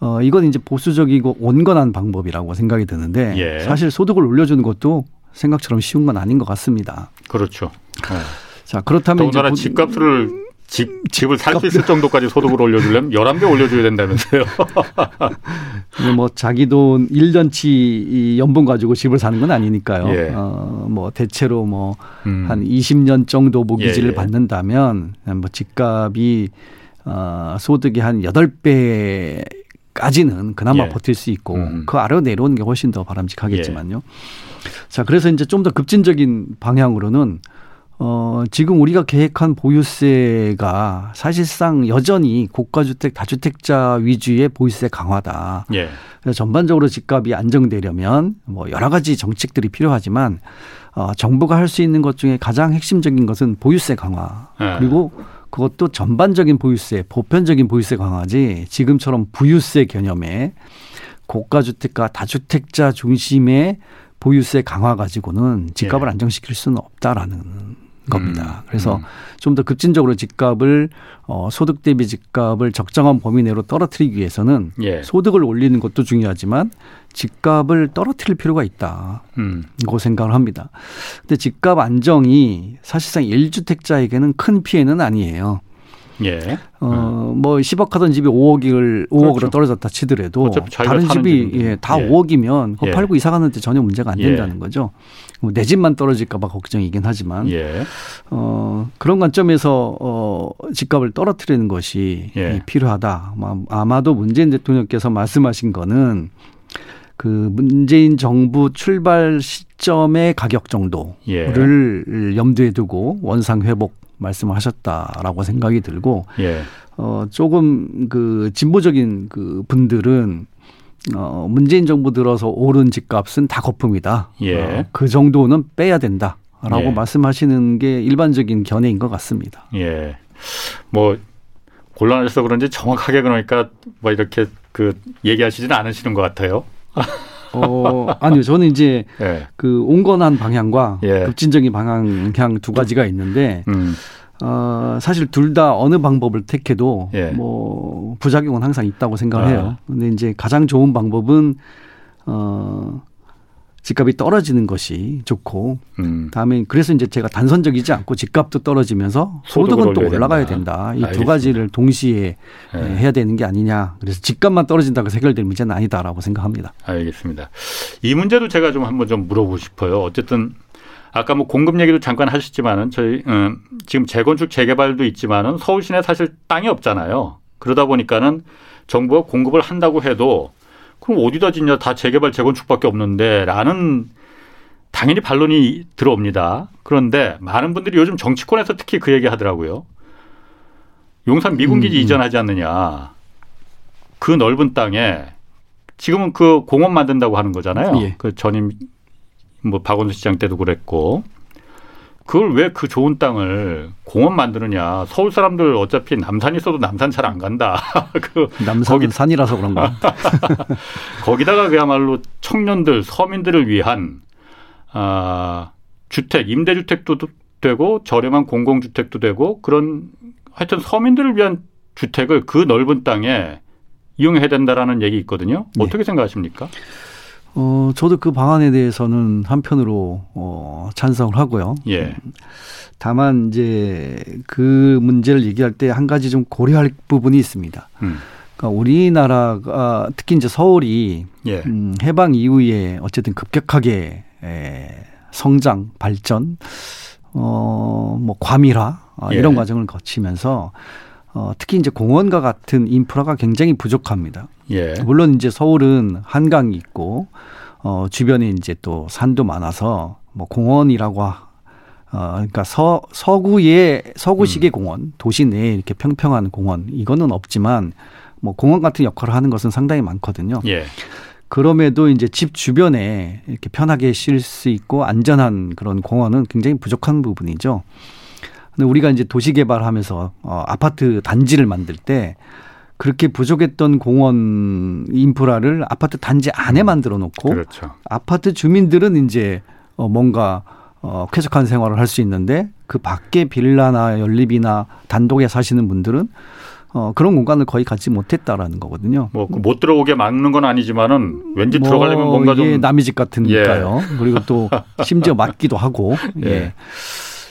어, 이건 이제 보수적이고 온건한 방법이라고 생각이 드는데 예. 사실 소득을 올려주는 것도 생각처럼 쉬운 건 아닌 것 같습니다. 그렇죠. 네. 자, 그렇다면 더군다나 집값을 집, 집을 살 수 있을 정도까지 소득을 올려주려면 11배 올려줘야 된다면서요. <laughs> 뭐 자기 돈 1년치 연봉 가지고 집을 사는 건 아니니까요. 예. 어, 뭐 대체로 뭐한 음. 20년 정도 모기지를 예, 예. 받는다면 뭐 집값이 어, 소득이 한 8배 까지는 그나마 예. 버틸 수 있고 음. 그 아래로 내려오는 게 훨씬 더 바람직하겠지만요. 예. 자, 그래서 이제 좀 더 급진적인 방향으로는 어, 지금 우리가 계획한 보유세가 사실상 여전히 고가주택, 다주택자 위주의 보유세 강화다. 예. 그래서 전반적으로 집값이 안정되려면 뭐 여러 가지 정책들이 필요하지만 어, 정부가 할 수 있는 것 중에 가장 핵심적인 것은 보유세 강화. 예. 그리고 그것도 전반적인 보유세, 보편적인 보유세 강화지 지금처럼 부유세 개념에 고가주택과 다주택자 중심의 보유세 강화 가지고는 집값을 예. 안정시킬 수는 없다라는 겁니다. 음. 그래서 음. 좀더 급진적으로 집값을 어, 소득 대비 집값을 적정한 범위 내로 떨어뜨리기 위해서는 예. 소득을 올리는 것도 중요하지만 집값을 떨어뜨릴 필요가 있다. 음. 고 생각을 합니다. 근데 집값 안정이 사실상 1주택자에게는 큰 피해는 아니에요. 예. 어, 뭐 10억 하던 집이 5억을 5억으로 그렇죠. 떨어졌다 치더라도 다른 집이 예, 다 예. 5억이면 그거 예. 팔고 이사 가는데 전혀 문제가 안 된다는 예. 거죠. 뭐내 집만 떨어질까 봐 걱정이긴 하지만 예. 어, 그런 관점에서 어, 집값을 떨어뜨리는 것이 예. 필요하다. 아마도 문재인 대통령께서 말씀하신 거는 그 문재인 정부 출발 시점의 가격 정도를 예. 염두에 두고 원상 회복 말씀하셨다라고 생각이 들고 예. 어 조금 그 진보적인 그 분들은 어 문재인 정부 들어서 오른 집값은 다 거품이다. 예. 어, 그 정도는 빼야 된다라고 예. 말씀하시는 게 일반적인 견해인 것 같습니다. 예. 뭐 곤란해서 그런지 정확하게 그러니까 뭐 이렇게 그 얘기하시지는 않으시는 것 같아요. 어, 아니요. 저는 이제 예. 그 온건한 방향과 예. 급진적인 방향 두 가지가 있는데 음. 어, 사실 둘 다 어느 방법을 택해도 예. 뭐 부작용은 항상 있다고 생각을 아. 해요. 근데 이제 가장 좋은 방법은 어 집값이 떨어지는 것이 좋고 음. 다음에 그래서 이제 제가 단선적이지 않고 집값도 떨어지면서 소득은 또 올라가야 된다. 이 두 가지를 동시에 네. 해야 되는 게 아니냐. 그래서 집값만 떨어진다고 해결될 문제는 아니다라고 생각합니다. 알겠습니다. 이 문제도 제가 좀 한번 좀 물어보고 싶어요. 어쨌든 아까 뭐 공급 얘기도 잠깐 하셨지만은 저희 음, 지금 재건축 재개발도 있지만은 서울 시내 사실 땅이 없잖아요. 그러다 보니까는 정부가 공급을 한다고 해도 그럼 어디다 짓냐 다 재개발 재건축밖에 없는데라는 당연히 반론이 들어옵니다. 그런데 많은 분들이 요즘 정치권에서 특히 그 얘기 하더라고요. 용산 미군기지 음, 음. 이전하지 않느냐. 그 넓은 땅에 지금은 그 공원 만든다고 하는 거잖아요. 예. 그 전임 뭐 박원순 시장 때도 그랬고 그걸 왜 그 좋은 땅을 공원 만드느냐. 서울 사람들 어차피 남산 있어도 남산 잘 안 간다. <laughs> 그 남산은 거기, 산이라서 그런가. <laughs> 거기다가 그야말로 청년들, 서민들을 위한 아, 주택, 임대주택도 되고 저렴한 공공주택도 되고 그런 하여튼 서민들을 위한 주택을 그 넓은 땅에 이용해야 된다라는 얘기 있거든요. 네. 어떻게 생각하십니까? 어, 저도 그 방안에 대해서는 한편으로 어, 찬성을 하고요. 예. 다만 이제 그 문제를 얘기할 때 한 가지 좀 고려할 부분이 있습니다. 음. 그러니까 우리나라가 특히 이제 서울이 예. 음, 해방 이후에 어쨌든 급격하게 에, 성장, 발전, 어, 뭐 과밀화 어, 이런 예. 과정을 거치면서 어, 특히 이제 공원과 같은 인프라가 굉장히 부족합니다. 예. 물론 이제 서울은 한강이 있고 어, 주변에 이제 또 산도 많아서 뭐 공원이라고 어, 그러니까 서, 서구의 서구식의 음. 공원, 도시 내에 이렇게 평평한 공원 이거는 없지만 뭐 공원 같은 역할을 하는 것은 상당히 많거든요. 예. 그럼에도 이제 집 주변에 이렇게 편하게 쉴 수 있고 안전한 그런 공원은 굉장히 부족한 부분이죠. 근데 우리가 이제 도시 개발하면서 어, 아파트 단지를 만들 때 그렇게 부족했던 공원 인프라를 아파트 단지 안에 만들어 놓고 그렇죠. 아파트 주민들은 이제 어 뭔가 어 쾌적한 생활을 할 수 있는데 그 밖에 빌라나 연립이나 단독에 사시는 분들은 어 그런 공간을 거의 갖지 못했다라는 거거든요. 뭐못 그 들어오게 막는 건 아니지만은 왠지 뭐 들어가려면 뭔가 좀 예, 남의 집 같으니까요. 예. 그리고 또 <laughs> 심지어 맞기도 하고 예. 예.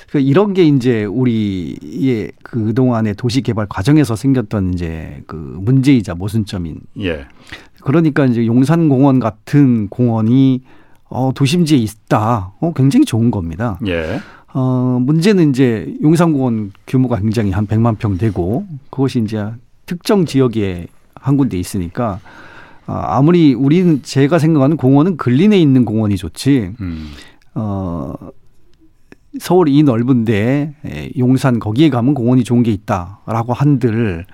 그 이런 게 이제 우리의 그 동안의 도시 개발 과정에서 생겼던 이제 그 문제이자 모순점인. 예. 그러니까 이제 용산공원 같은 공원이 어 도심지에 있다. 어 굉장히 좋은 겁니다. 예. 어 문제는 이제 용산공원 규모가 굉장히 한 100만 평 되고 그것이 이제 특정 지역에 한 군데 있으니까 아, 아무리 우리는 제가 생각하는 공원은 근린에 있는 공원이 좋지. 음. 어 서울 이 넓은데 용산 거기에 가면 공원이 좋은 게 있다라고 한들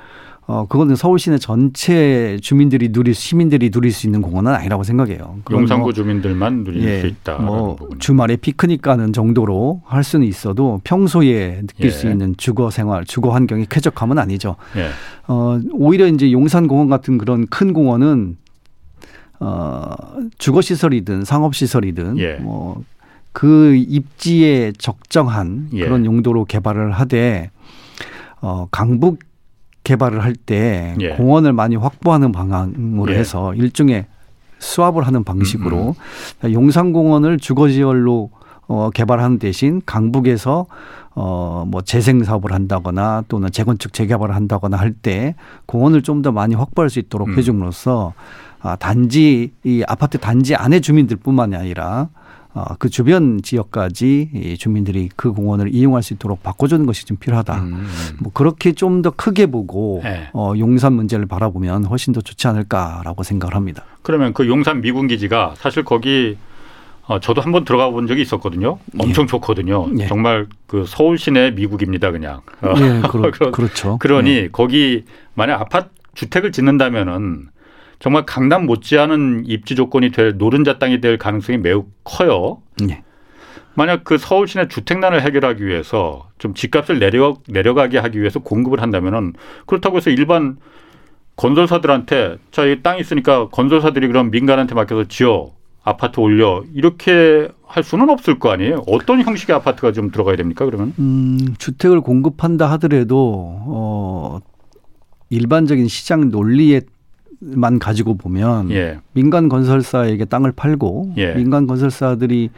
어 그거는 서울 시내 전체 주민들이 누릴 시민들이 누릴 수 있는 공원은 아니라고 생각해요. 용산구 뭐, 주민들만 누릴 예, 수 있다. 뭐 주말에 피크닉 가는 정도로 할 수는 있어도 평소에 느낄 예. 수 있는 주거 생활, 주거 환경이 쾌적함은 아니죠. 예. 어 오히려 이제 용산 공원 같은 그런 큰 공원은 어 주거 시설이든 상업 시설이든 예. 뭐 그 입지에 적정한 예. 그런 용도로 개발을 하되 어 강북 개발을 할때 예. 공원을 많이 확보하는 방향으로 예. 해서 일종의 수합을 하는 방식으로 음음. 음. 용산공원을 주거지열로 어, 개발하는 대신 강북에서 어, 뭐 재생 사업을 한다거나 또는 재건축 재개발을 한다거나 할 때 공원을 좀 더 많이 확보할 수 있도록 음. 해줌으로써 아, 단지 이 아파트 단지 안에 주민들뿐만이 아니라 어, 그 주변 지역까지 이 주민들이 그 공원을 이용할 수 있도록 바꿔주는 것이 좀 필요하다. 음. 음. 뭐 그렇게 좀 더 크게 보고 네. 어, 용산 문제를 바라보면 훨씬 더 좋지 않을까라고 생각을 합니다. 그러면 그 용산 미군 기지가 사실 거기 어, 저도 한 번 들어가 본 적이 있었거든요. 엄청 예. 좋거든요. 예. 정말 그 서울 시내 미국입니다, 그냥. 예, <laughs> 그러, 그렇죠. 그러니 예. 거기 만약 아파트 주택을 짓는다면은 정말 강남 못지않은 입지 조건이 될 노른자 땅이 될 가능성이 매우 커요. 네. 만약 그 서울 시내 주택난을 해결하기 위해서 좀 집값을 내려 내려가게 하기 위해서 공급을 한다면은 그렇다고 해서 일반 건설사들한테 자, 이 땅 있으니까 건설사들이 그럼 민간한테 맡겨서 지어 아파트 올려 이렇게 할 수는 없을 거 아니에요. 어떤 형식의 아파트가 좀 들어가야 됩니까? 그러면 음, 주택을 공급한다 하더라도 어 일반적인 시장 논리에 만 가지고 보면 예. 민간 건설사에게 땅을 팔고 예. 민간 건설사들이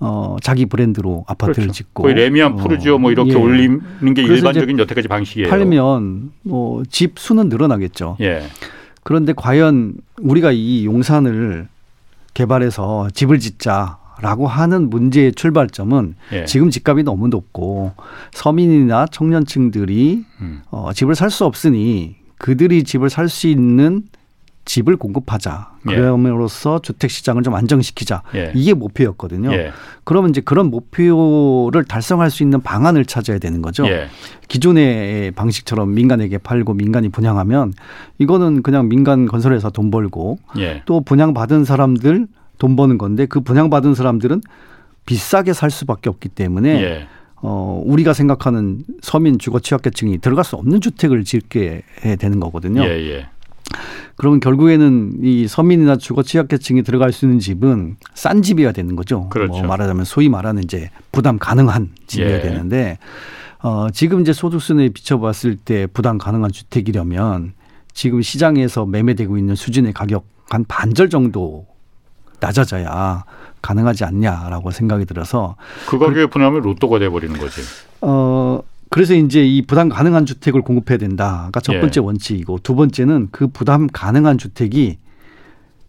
어 자기 브랜드로 아파트를 그렇죠. 짓고 거의 레미안 푸르지오 뭐 이렇게 예. 올리는 게 일반적인 여태까지 방식이에요. 팔면 뭐 집 수는 늘어나겠죠. 예. 그런데 과연 우리가 이 용산을 개발해서 집을 짓자라고 하는 문제의 출발점은 예. 지금 집값이 너무 높고 서민이나 청년층들이 음. 어, 집을 살 수 없으니 그들이 집을 살 수 있는 집을 공급하자. 예. 그럼으로써 주택 시장을 좀 안정시키자. 예. 이게 목표였거든요. 예. 그러면 이제 그런 목표를 달성할 수 있는 방안을 찾아야 되는 거죠. 예. 기존의 방식처럼 민간에게 팔고 민간이 분양하면 이거는 그냥 민간 건설회사 돈 벌고 예. 또 분양 받은 사람들 돈 버는 건데 그 분양 받은 사람들은 비싸게 살 수밖에 없기 때문에 예. 어, 우리가 생각하는 서민 주거 취약계층이 들어갈 수 없는 주택을 짓게 되는 거거든요. 예, 예. 그러면 결국에는 이 서민이나 주거 취약계층이 들어갈 수 있는 집은 싼 집이어야 되는 거죠. 그렇죠. 뭐 말하자면 소위 말하는 이제 부담 가능한 집이어야 예. 되는데 어, 지금 이제 소득순에 비춰봤을 때 부담 가능한 주택이려면 지금 시장에서 매매되고 있는 수준의 가격 한 반절 정도 낮아져야 가능하지 않냐라고 생각이 들어서 그 가격에 분양하면 로또가 돼버리는 거지. 어 그래서 이제 이 부담 가능한 주택을 공급해야 된다가 첫 예. 번째 예. 원칙이고 두 번째는 그 부담 가능한 주택이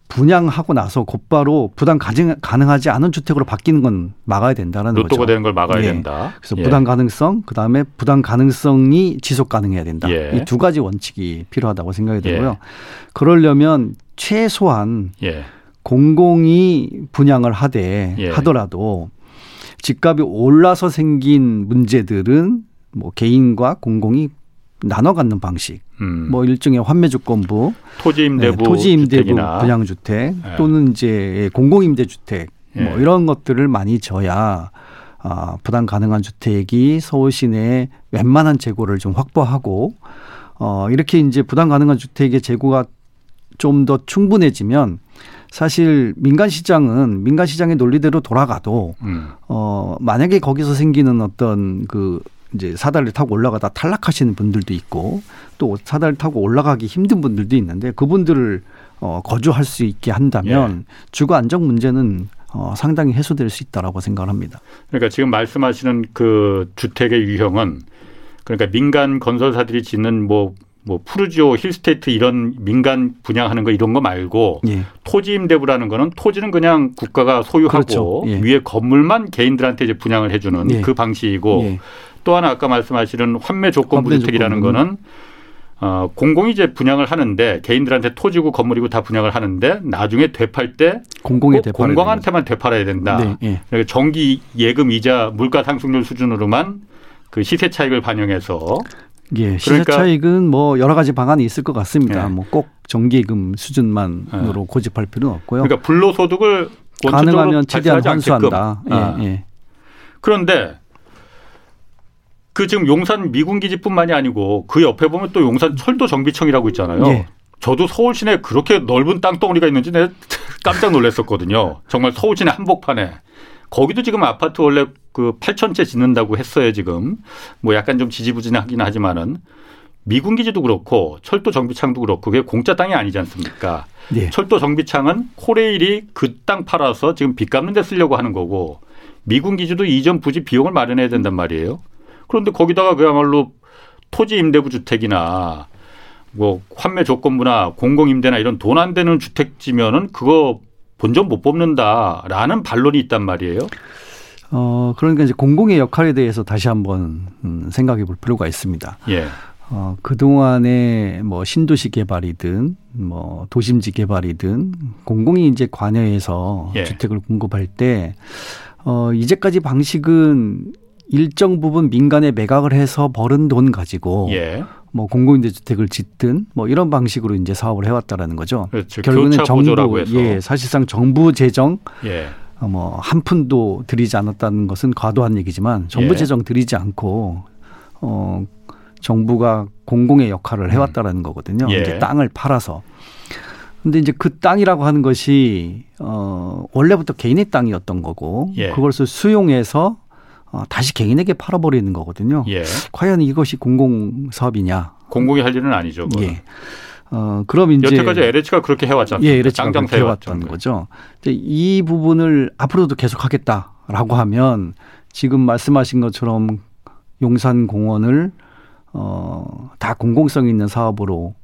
분양하고 나서 곧바로 부담 가능하지 않은 주택으로 바뀌는 건 막아야 된다는 거죠. 로또가 되는 걸 막아야 예. 된다. 그래서 예. 부담 가능성, 그 다음에 부담 가능성이 지속 가능해야 된다. 예. 이두 가지 원칙이 필요하다고 생각이 들고요. 예. 그러려면 최소한 공공이 분양을 하되 예. 하더라도 집값이 올라서 생긴 문제들은 뭐 개인과 공공이 나눠 갖는 방식, 음. 뭐 일종의 환매 조건부, 토지 임대부, 네, 토지 임대부 분양주택 네. 또는 이제 공공임대주택 뭐 예. 이런 것들을 많이 줘야 아, 부담 가능한 주택이 서울 시내에 웬만한 재고를 좀 확보하고 어, 이렇게 이제 부담 가능한 주택의 재고가 좀 더 충분해지면 사실 민간 시장은 민간 시장의 논리대로 돌아가도 음. 어 만약에 거기서 생기는 어떤 그 이제 사다리를 타고 올라가다 탈락하시는 분들도 있고 또 사다리를 타고 올라가기 힘든 분들도 있는데 그분들을 어 거주할 수 있게 한다면 예. 주거 안정 문제는 어 상당히 해소될 수 있다라고 생각합니다. 그러니까 지금 말씀하시는 그 주택의 유형은 그러니까 민간 건설사들이 짓는 뭐 뭐 푸르지오, 힐스테이트 이런 민간 분양하는 거 이런 거 말고 예. 토지 임대부라는 거는 토지는 그냥 국가가 소유하고 그렇죠. 예. 위에 건물만 개인들한테 이제 분양을 해주는 예. 그 방식이고 예. 또 하나 아까 말씀하시는 환매 조건부 주택이라는 거는 어, 공공이 이제 분양을 하는데 개인들한테 토지고 건물이고 다 분양을 하는데 나중에 되팔 때 공공에 공공한테만 되팔아야 된다. 네, 예. 그러니까 정기 예금 이자 물가 상승률 수준으로만 그 시세 차익을 반영해서 예, 시세 그러니까, 차익은 뭐 여러 가지 방안이 있을 것 같습니다. 예. 뭐꼭 정기예금 수준만으로 예. 고집할 필요는 없고요. 그러니까 불로소득을 가능하면 최대한 환수한다. 예, 아. 예. 그런데 그 지금 용산 미군기지뿐만이 아니고 그 옆에 보면 또 용산 철도 정비청이라고 있잖아요. 예. 저도 서울 시내 그렇게 넓은 땅덩어리가 있는지 내가 <laughs> 깜짝 놀랐었거든요. 정말 서울 시내 한복판에. 거기도 지금 아파트 원래 그 8천 채 짓는다고 했어요 지금 뭐 약간 좀 지지부진하긴 하지만은 미군 기지도 그렇고 철도 정비창도 그렇고 그게 공짜 땅이 아니지 않습니까? 네. 철도 정비창은 코레일이 그 땅 팔아서 지금 빚 갚는 데 쓰려고 하는 거고 미군 기지도 이전 부지 비용을 마련해야 된단 말이에요. 그런데 거기다가 그야말로 토지 임대부 주택이나 뭐 환매 조건부나 공공 임대나 이런 돈 안 되는 주택지면은 그거 본전 못 뽑는다라는 반론이 있단 말이에요. 어, 그러니까 이제 공공의 역할에 대해서 다시 한번 음, 생각해 볼 필요가 있습니다. 예. 어, 그동안에 뭐 신도시 개발이든 뭐 도심지 개발이든 공공이 이제 관여해서 예. 주택을 공급할 때 어, 이제까지 방식은 일정 부분 민간에 매각을 해서 벌은 돈 가지고 예. 뭐 공공임대주택을 짓든 뭐 이런 방식으로 이제 사업을 해왔다라는 거죠. 그렇죠. 결국은 정부 예 사실상 정부 재정 예. 어, 뭐한 푼도 들이지 않았다는 것은 과도한 얘기지만 정부 예. 재정 들이지 않고 어 정부가 공공의 역할을 해왔다라는 음. 거거든요. 예. 이제 땅을 팔아서. 근데 이제 그 땅이라고 하는 것이 어 원래부터 개인의 땅이었던 거고 예. 그것을 수용해서 어, 다시 개인에게 팔아버리는 거거든요. 예. 과연 이것이 공공 사업이냐? 공공이 할 일은 아니죠. 그건. 예. 어, 그럼 이제 여태까지 LH가 그렇게 해왔잖아요. 예, LH가 그렇게 해왔던 거죠. 이 부분을 앞으로도 계속하겠다라고 하면 지금 말씀하신 것처럼 용산공원을 어, 다 공공성 있는 사업으로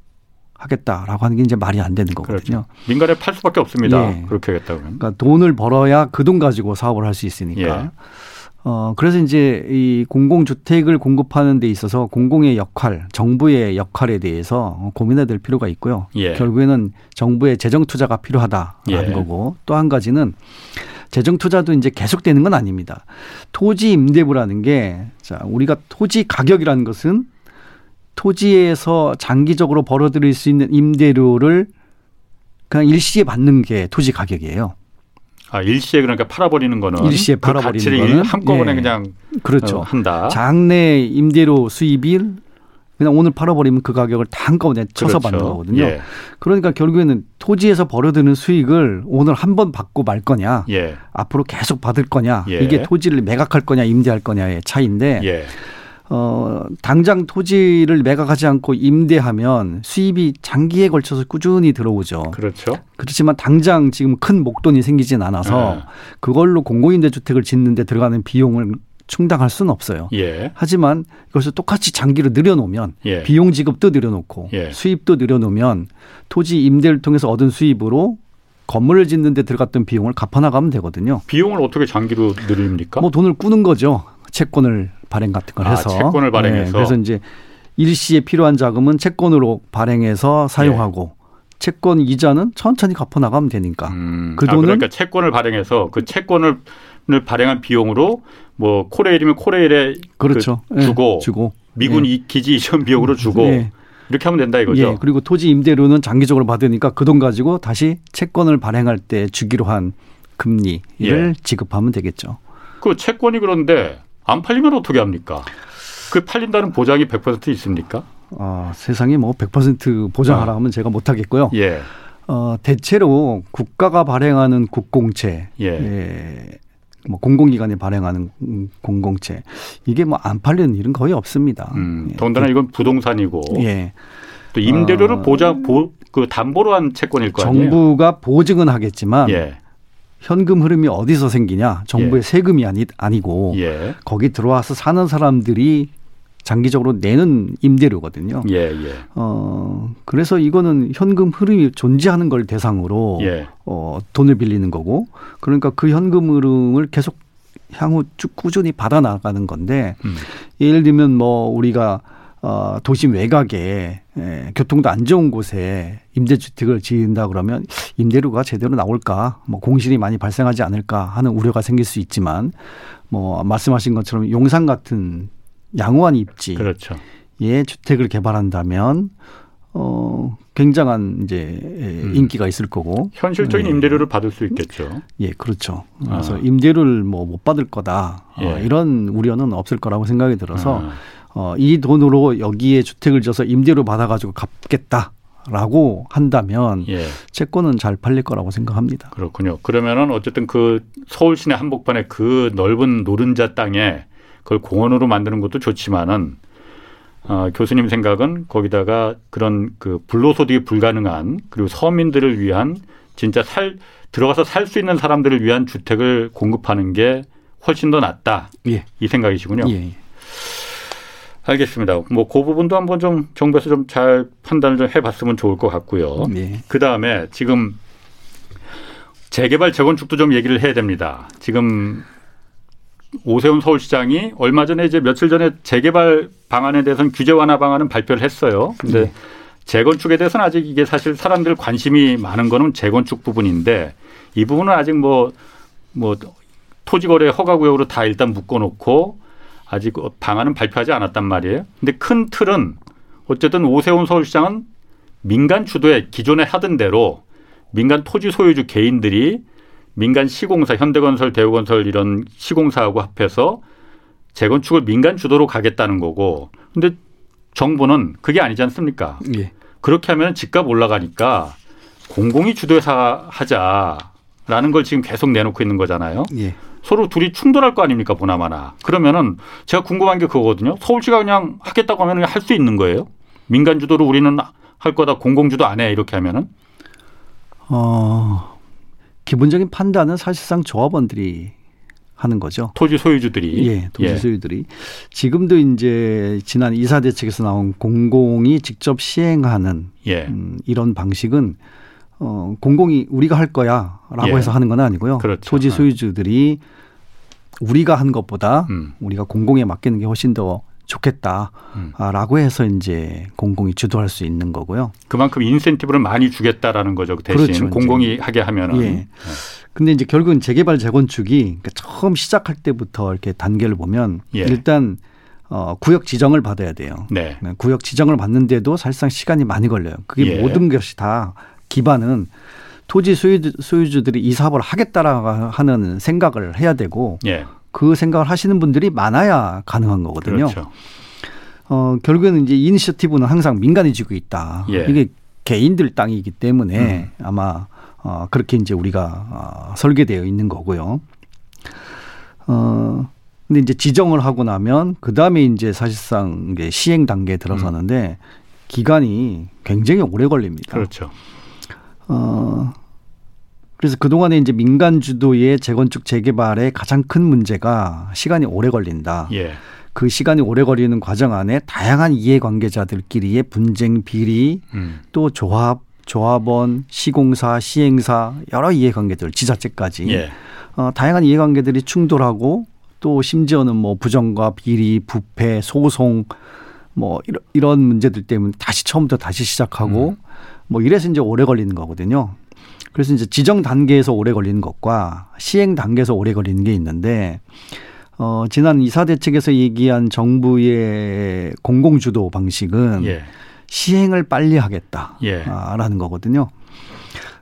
하겠다라고 하는 게 이제 말이 안 되는 거거든요. 그렇죠. 민간에 팔 수밖에 없습니다. 예. 그렇게 하겠다 그러면. 그러니까 돈을 벌어야 그 돈 가지고 사업을 할 수 있으니까. 예. 어, 그래서 이제 이 공공주택을 공급하는 데 있어서 공공의 역할, 정부의 역할에 대해서 고민해야 될 필요가 있고요. 예. 결국에는 정부의 재정 투자가 필요하다라는 예. 거고 또 한 가지는 재정 투자도 이제 계속되는 건 아닙니다. 토지 임대부라는 게 자, 우리가 토지 가격이라는 것은 토지에서 장기적으로 벌어들일 수 있는 임대료를 그냥 일시에 받는 게 토지 가격이에요. 아 일시에 그러니까 팔아버리는 거는 일시에 그 팔아버리는 그 거는 한꺼번에 예. 그냥 그렇죠 어, 한다. 장내 임대료 수입이 그냥 오늘 팔아버리면 그 가격을 다 한꺼번에 쳐서 그렇죠. 받는 거거든요. 예. 그러니까 결국에는 토지에서 벌어드는 수익을 오늘 한 번 받고 말 거냐, 예. 앞으로 계속 받을 거냐, 예. 이게 토지를 매각할 거냐, 임대할 거냐의 차이인데. 예. 어, 당장 토지를 매각하지 않고 임대하면 수입이 장기에 걸쳐서 꾸준히 들어오죠. 그렇죠. 그렇지만 당장 지금 큰 목돈이 생기진 않아서 네. 그걸로 공공임대주택을 짓는데 들어가는 비용을 충당할 수는 없어요. 예. 하지만 이것을 똑같이 장기로 늘여놓으면 예. 비용 지급도 늘여놓고 예. 수입도 늘여놓으면 토지 임대를 통해서 얻은 수입으로 건물을 짓는 데 들어갔던 비용을 갚아나가면 되거든요. 비용을 어떻게 장기로 늘립니까? 뭐 돈을 꾸는 거죠. 채권을 발행 같은 걸 아, 해서 아, 채권을 발행해서 네, 그래서 이제 일시에 필요한 자금은 채권으로 발행해서 사용하고 네. 채권 이자는 천천히 갚아 나가면 되니까 음. 그 아, 돈은 아, 그러니까 채권을 발행해서 그 채권을 발행한 비용으로 뭐 코레일이면 코레일에 그렇죠 그 주고 네, 주고 미군 예. 기지 이전 비용으로 주고 예. 이렇게 하면 된다 이거죠. 예. 그리고 토지 임대료는 장기적으로 받으니까 그 돈 가지고 다시 채권을 발행할 때 주기로 한 금리를 예. 지급하면 되겠죠. 그 채권이 그런데 안 팔리면 어떻게 합니까? 그 팔린다는 보장이 100% 있습니까? 아, 세상에 뭐 100% 보장하라 아. 하면 제가 못 하겠고요. 예. 어, 대체로 국가가 발행하는 국공채, 예. 예. 뭐 공공기관이 발행하는 공공채 이게 뭐 안 팔리는 일은 거의 없습니다. 음, 예. 더군다나 이건 부동산이고 예. 또 임대료를 어, 보장 보, 그 담보로 한 채권일 거 아니에요. 정부가 보증은 하겠지만 예. 현금 흐름이 어디서 생기냐? 정부의 예. 세금이 아니, 아니고 예. 거기 들어와서 사는 사람들이 장기적으로 내는 임대료거든요. 예, 예. 어, 그래서 이거는 현금 흐름이 존재하는 걸 대상으로 예. 어, 돈을 빌리는 거고 그러니까 그 현금 흐름을 계속 향후 쭉 꾸준히 받아 나가는 건데 음. 예를 들면 뭐 우리가 어, 도심 외곽에 예, 교통도 안 좋은 곳에 임대주택을 지은다 그러면 임대료가 제대로 나올까, 뭐 공실이 많이 발생하지 않을까 하는 우려가 생길 수 있지만, 뭐 말씀하신 것처럼 용산 같은 양호한 입지, 그렇죠. 예 주택을 개발한다면 어 굉장한 이제 음. 인기가 있을 거고 현실적인 예. 임대료를 받을 수 있겠죠. 예, 그렇죠. 그래서 아. 임대료를 뭐 못 받을 거다 어, 예. 어, 이런 우려는 없을 거라고 생각이 들어서 아. 어, 이 돈으로 여기에 주택을 져서 임대료 받아가지고 갚겠다. 라고 한다면 예. 채권은 잘 팔릴 거라고 생각합니다. 그렇군요. 그러면은 어쨌든 그 서울 시내 한복판에 그 넓은 노른자 땅에 그걸 공원으로 만드는 것도 좋지만은 어, 교수님 생각은 거기다가 그런 그 불로소득이 불가능한 그리고 서민들을 위한 진짜 살 들어가서 살 수 있는 사람들을 위한 주택을 공급하는 게 훨씬 더 낫다. 예. 이 생각이시군요. 예. 알겠습니다. 뭐 그 부분도 한번 좀 정부에서 좀 잘 판단을 좀 해봤으면 좋을 것 같고요. 네. 그 다음에 지금 재개발 재건축도 좀 얘기를 해야 됩니다. 지금 오세훈 서울시장이 얼마 전에 이제 며칠 전에 재개발 방안에 대해서는 규제 완화 방안은 발표를 했어요. 근데 네. 재건축에 대해서는 아직 이게 사실 사람들 관심이 많은 거는 재건축 부분인데 이 부분은 아직 뭐뭐 뭐 토지거래 허가구역으로 다 일단 묶어놓고 아직 방안은 발표하지 않았단 말이에요. 근데 큰 틀은 어쨌든 오세훈 서울시장은 민간 주도에 기존에 하던 대로 민간 토지 소유주 개인들이 민간 시공사 현대건설, 대우건설 이런 시공사하고 합해서 재건축을 민간 주도로 가겠다는 거고 근데 정부는 그게 아니지 않습니까? 예. 그렇게 하면 집값 올라가니까 공공이 주도해서 하자라는 걸 지금 계속 내놓고 있는 거잖아요. 예. 서로 둘이 충돌할 거 아닙니까 보나마나. 그러면은 제가 궁금한 게 그거거든요. 서울시가 그냥 하겠다고 하면 할 수 있는 거예요? 민간 주도로 우리는 할 거다 공공 주도 안 해 이렇게 하면은? 어 기본적인 판단은 사실상 조합원들이 하는 거죠. 토지 소유주들이. 예, 토지 예. 소유들이. 지금도 이제 지난 이사 대책에서 나온 공공이 직접 시행하는 예. 음, 이런 방식은 어, 공공이 우리가 할 거야라고 예. 해서 하는 건 아니고요. 그렇죠. 토지 어. 소유주들이 우리가 한 것보다 음. 우리가 공공에 맡기는 게 훨씬 더 좋겠다라고 음. 해서 이제 공공이 주도할 수 있는 거고요. 그만큼 인센티브를 많이 주겠다라는 거죠. 그 대신 그렇죠. 공공이 하게 하면은. 예. 네. 근데 이제 결국은 재개발 재건축이 그러니까 처음 시작할 때부터 이렇게 단계를 보면 예. 일단 어, 구역 지정을 받아야 돼요. 네. 구역 지정을 받는데도 사실상 시간이 많이 걸려요. 그게 예. 모든 것이 다 기반은 토지 소유주, 소유주 들이 이 사업을 하겠다라 하는 생각을 해야 되고 예. 그 생각을 하시는 분들이 많아야 가능한 거거든요. 그렇죠. 어, 결국에는 이제 이니셔티브는 항상 민간이 지고 있다. 예. 이게 개인들 땅이기 때문에 음. 아마 어, 그렇게 이제 우리가 어, 설계되어 있는 거고요. 어, 근데 이제 지정을 하고 나면 그 다음에 이제 사실상 이게 시행 단계에 들어서는데 음. 기간이 굉장히 오래 걸립니다. 그렇죠. 어, 그래서 그동안에 이제 민간 주도의 재건축 재개발의 가장 큰 문제가 시간이 오래 걸린다. 예. 그 시간이 오래 걸리는 과정 안에 다양한 이해관계자들끼리의 분쟁 비리 음. 또 조합 조합원 시공사 시행사 여러 이해관계들 지자체까지 예. 어, 다양한 이해관계들이 충돌하고 또 심지어는 뭐 부정과 비리 부패 소송 뭐 이런, 이런 문제들 때문에 다시 처음부터 다시 시작하고 음. 뭐 이래서 이제 오래 걸리는 거거든요. 그래서 이제 지정 단계에서 오래 걸리는 것과 시행 단계에서 오래 걸리는 게 있는데 어, 지난 이사 대책에서 얘기한 정부의 공공 주도 방식은 예. 시행을 빨리 하겠다라는 예. 거거든요.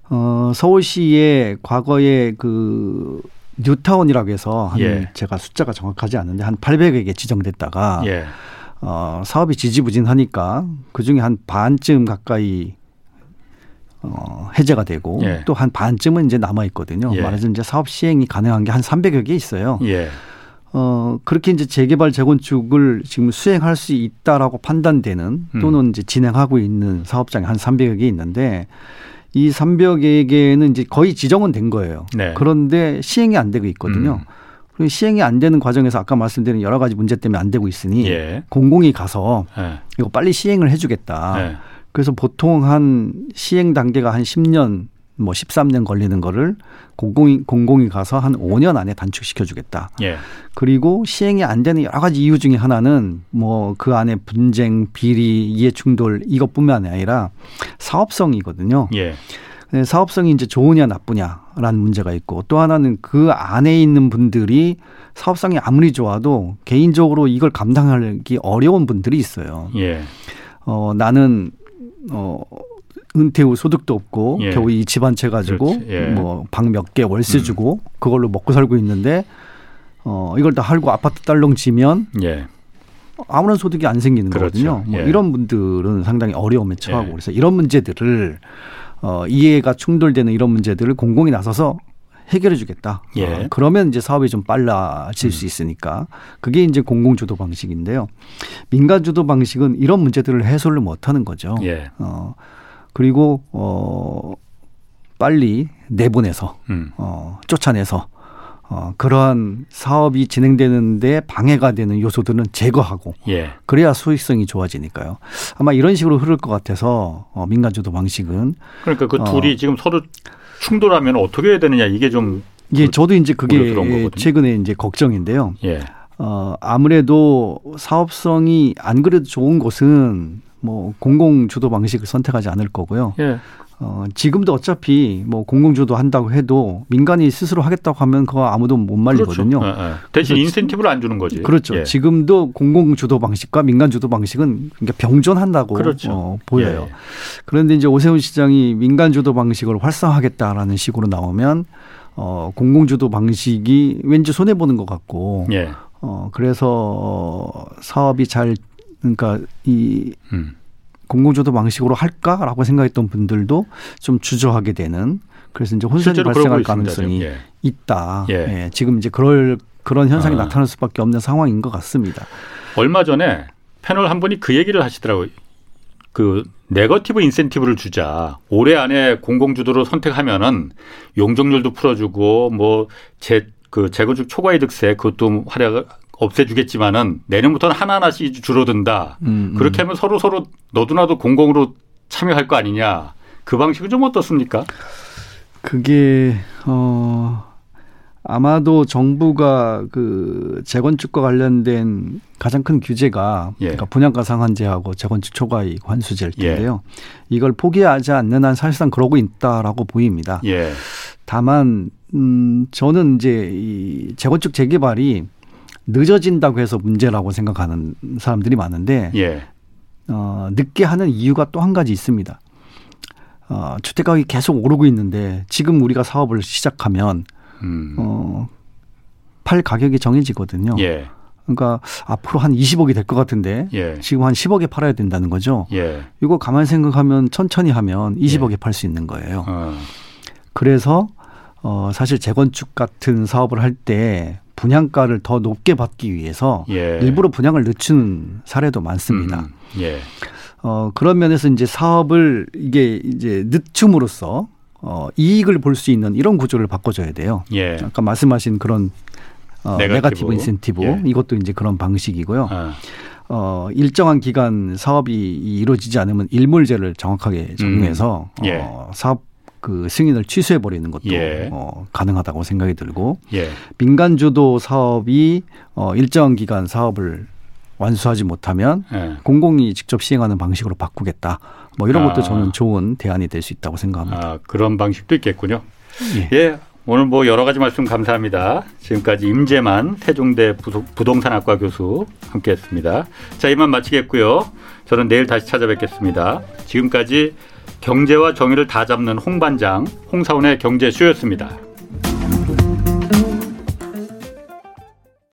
어, 서울시의 과거에 그 뉴타운이라고 해서 한 예. 제가 숫자가 정확하지 않은데 한 800여 개 지정됐다가 예. 어, 사업이 지지부진하니까 그 중에 한 반쯤 가까이 어, 해제가 되고 예. 또한 반쯤은 이제 남아 있거든요. 예. 말하자면 이제 사업 시행이 가능한 게 한 300여 개 있어요. 예. 어, 그렇게 이제 재개발 재건축을 지금 수행할 수 있다라고 판단되는 음. 또는 음. 이제 진행하고 있는 사업장이 한 300여 개 있는데 이 300여 개는 이제 거의 지정은 된 거예요. 네. 그런데 시행이 안 되고 있거든요. 음. 그리고 시행이 안 되는 과정에서 아까 말씀드린 여러 가지 문제 때문에 안 되고 있으니 예. 공공이 가서 예. 이거 빨리 시행을 해주겠다. 예. 그래서 보통 한 시행 단계가 한 10년 뭐 13년 걸리는 거를 공공이 공공이 가서 한 5년 안에 단축시켜 주겠다. 예. 그리고 시행이 안 되는 여러 가지 이유 중에 하나는 뭐 그 안에 분쟁, 비리, 이해 충돌 이것뿐만 아니라 사업성이거든요. 예. 사업성이 이제 좋으냐 나쁘냐라는 문제가 있고 또 하나는 그 안에 있는 분들이 사업성이 아무리 좋아도 개인적으로 이걸 감당하기 어려운 분들이 있어요. 예. 어, 나는 어 은퇴 후 소득도 없고 예. 겨우 이집한채 가지고 예. 뭐방 몇 개 월세 음. 주고 그걸로 먹고 살고 있는데 어 이걸 다 할고 아파트 딸렁 지면 예. 아무런 소득이 안 생기는 그렇죠. 거거든요. 뭐 예. 이런 분들은 상당히 어려움에 처하고 예. 그래서 이런 문제들을 어 이해가 충돌되는 이런 문제들을 공공이 나서서 해결해 주겠다. 예. 어, 그러면 이제 사업이 좀 빨라질 음. 수 있으니까 그게 이제 공공 주도 방식인데요. 민간 주도 방식은 이런 문제들을 해소를 못 하는 거죠. 예. 어 그리고 어 빨리 내보내서 음. 어 쫓아내서 어, 그러한 사업이 진행되는데 방해가 되는 요소들은 제거하고 예. 그래야 수익성이 좋아지니까요. 아마 이런 식으로 흐를 것 같아서 어, 민간주도 방식은 그러니까 그 둘이 어, 지금 서로 충돌하면 어떻게 해야 되느냐 이게 좀 예, 저도 이제 그게 최근에 이제 걱정인데요. 예. 어, 아무래도 사업성이 안 그래도 좋은 곳은 뭐 공공 주도 방식을 선택하지 않을 거고요. 예. 어, 지금도 어차피 뭐 공공주도 한다고 해도 민간이 스스로 하겠다고 하면 그거 아무도 못 말리거든요. 그렇죠. 예, 예. 대신 인센티브를 안 주는 거지. 그렇죠. 예. 지금도 공공주도 방식과 민간주도 방식은 그러니까 병존한다고 그렇죠. 어, 보여요. 예. 그런데 이제 오세훈 시장이 민간주도 방식을 활성화하겠다라는 식으로 나오면 어, 공공주도 방식이 왠지 손해 보는 것 같고 예. 어, 그래서 사업이 잘 그러니까 이 음. 공공주도 방식으로 할까라고 생각했던 분들도 좀 주저하게 되는 그래서 이제 혼선이 발생할 가능성이 예. 있다. 예. 예. 지금 이제 그럴 그런 현상이 아. 나타날 수밖에 없는 상황인 것 같습니다. 얼마 전에 패널 한 분이 그 얘기를 하시더라고요. 그 네거티브 인센티브를 주자. 올해 안에 공공주도로 선택하면은 용적률도 풀어주고 뭐 제 그 재건축 초과이득세 그것도 활약 없애주겠지만은 내년부터는 하나하나씩 줄어든다. 음, 음. 그렇게 하면 서로 서로 너도나도 공공으로 참여할 거 아니냐. 그 방식은 좀 어떻습니까? 그게 어 아마도 정부가 그 재건축과 관련된 가장 큰 규제가 예. 그러니까 분양가 상한제하고 재건축 초과이익 환수제일 예. 텐데요. 예. 이걸 포기하지 않는 한 사실상 그러고 있다라고 보입니다. 예. 다만 음 저는 이제 이 재건축 재개발이 늦어진다고 해서 문제라고 생각하는 사람들이 많은데 예. 어, 늦게 하는 이유가 또 한 가지 있습니다. 어, 주택 가격이 계속 오르고 있는데 지금 우리가 사업을 시작하면 음. 어, 팔 가격이 정해지거든요. 예. 그러니까 앞으로 한 20억이 될 것 같은데 예. 지금 한 10억에 팔아야 된다는 거죠. 예. 이거 가만히 생각하면 천천히 하면 20억에 예. 팔수 있는 거예요. 어. 그래서 어, 사실 재건축 같은 사업을 할 때 분양가를 더 높게 받기 위해서 예. 일부러 분양을 늦추는 사례도 많습니다. 음, 예. 어, 그런 면에서 이제 사업을 이게 이제 늦춤으로써 어, 이익을 볼 수 있는 이런 구조를 바꿔줘야 돼요. 예. 아까 말씀하신 그런 어, 네가티브, 네가티브 인센티브 예. 이것도 이제 그런 방식이고요. 아. 어, 일정한 기간 사업이 이루어지지 않으면 일몰제를 정확하게 적용해서 음. 예. 어, 사업 그 승인을 취소해 버리는 것도 예. 어, 가능하다고 생각이 들고 예. 민간 주도 사업이 어, 일정 기간 사업을 완수하지 못하면 예. 공공이 직접 시행하는 방식으로 바꾸겠다. 뭐 이런 것도 아. 저는 좋은 대안이 될 수 있다고 생각합니다. 아, 그런 방식도 있겠군요. 예. 예. 오늘 뭐 여러 가지 말씀 감사합니다. 지금까지 임재만 태종대 부동산학과 교수 함께했습니다. 자 이만 마치겠고요. 저는 내일 다시 찾아뵙겠습니다. 지금까지 경제와 정의를 다 잡는 홍반장, 홍사원의 경제쇼였습니다.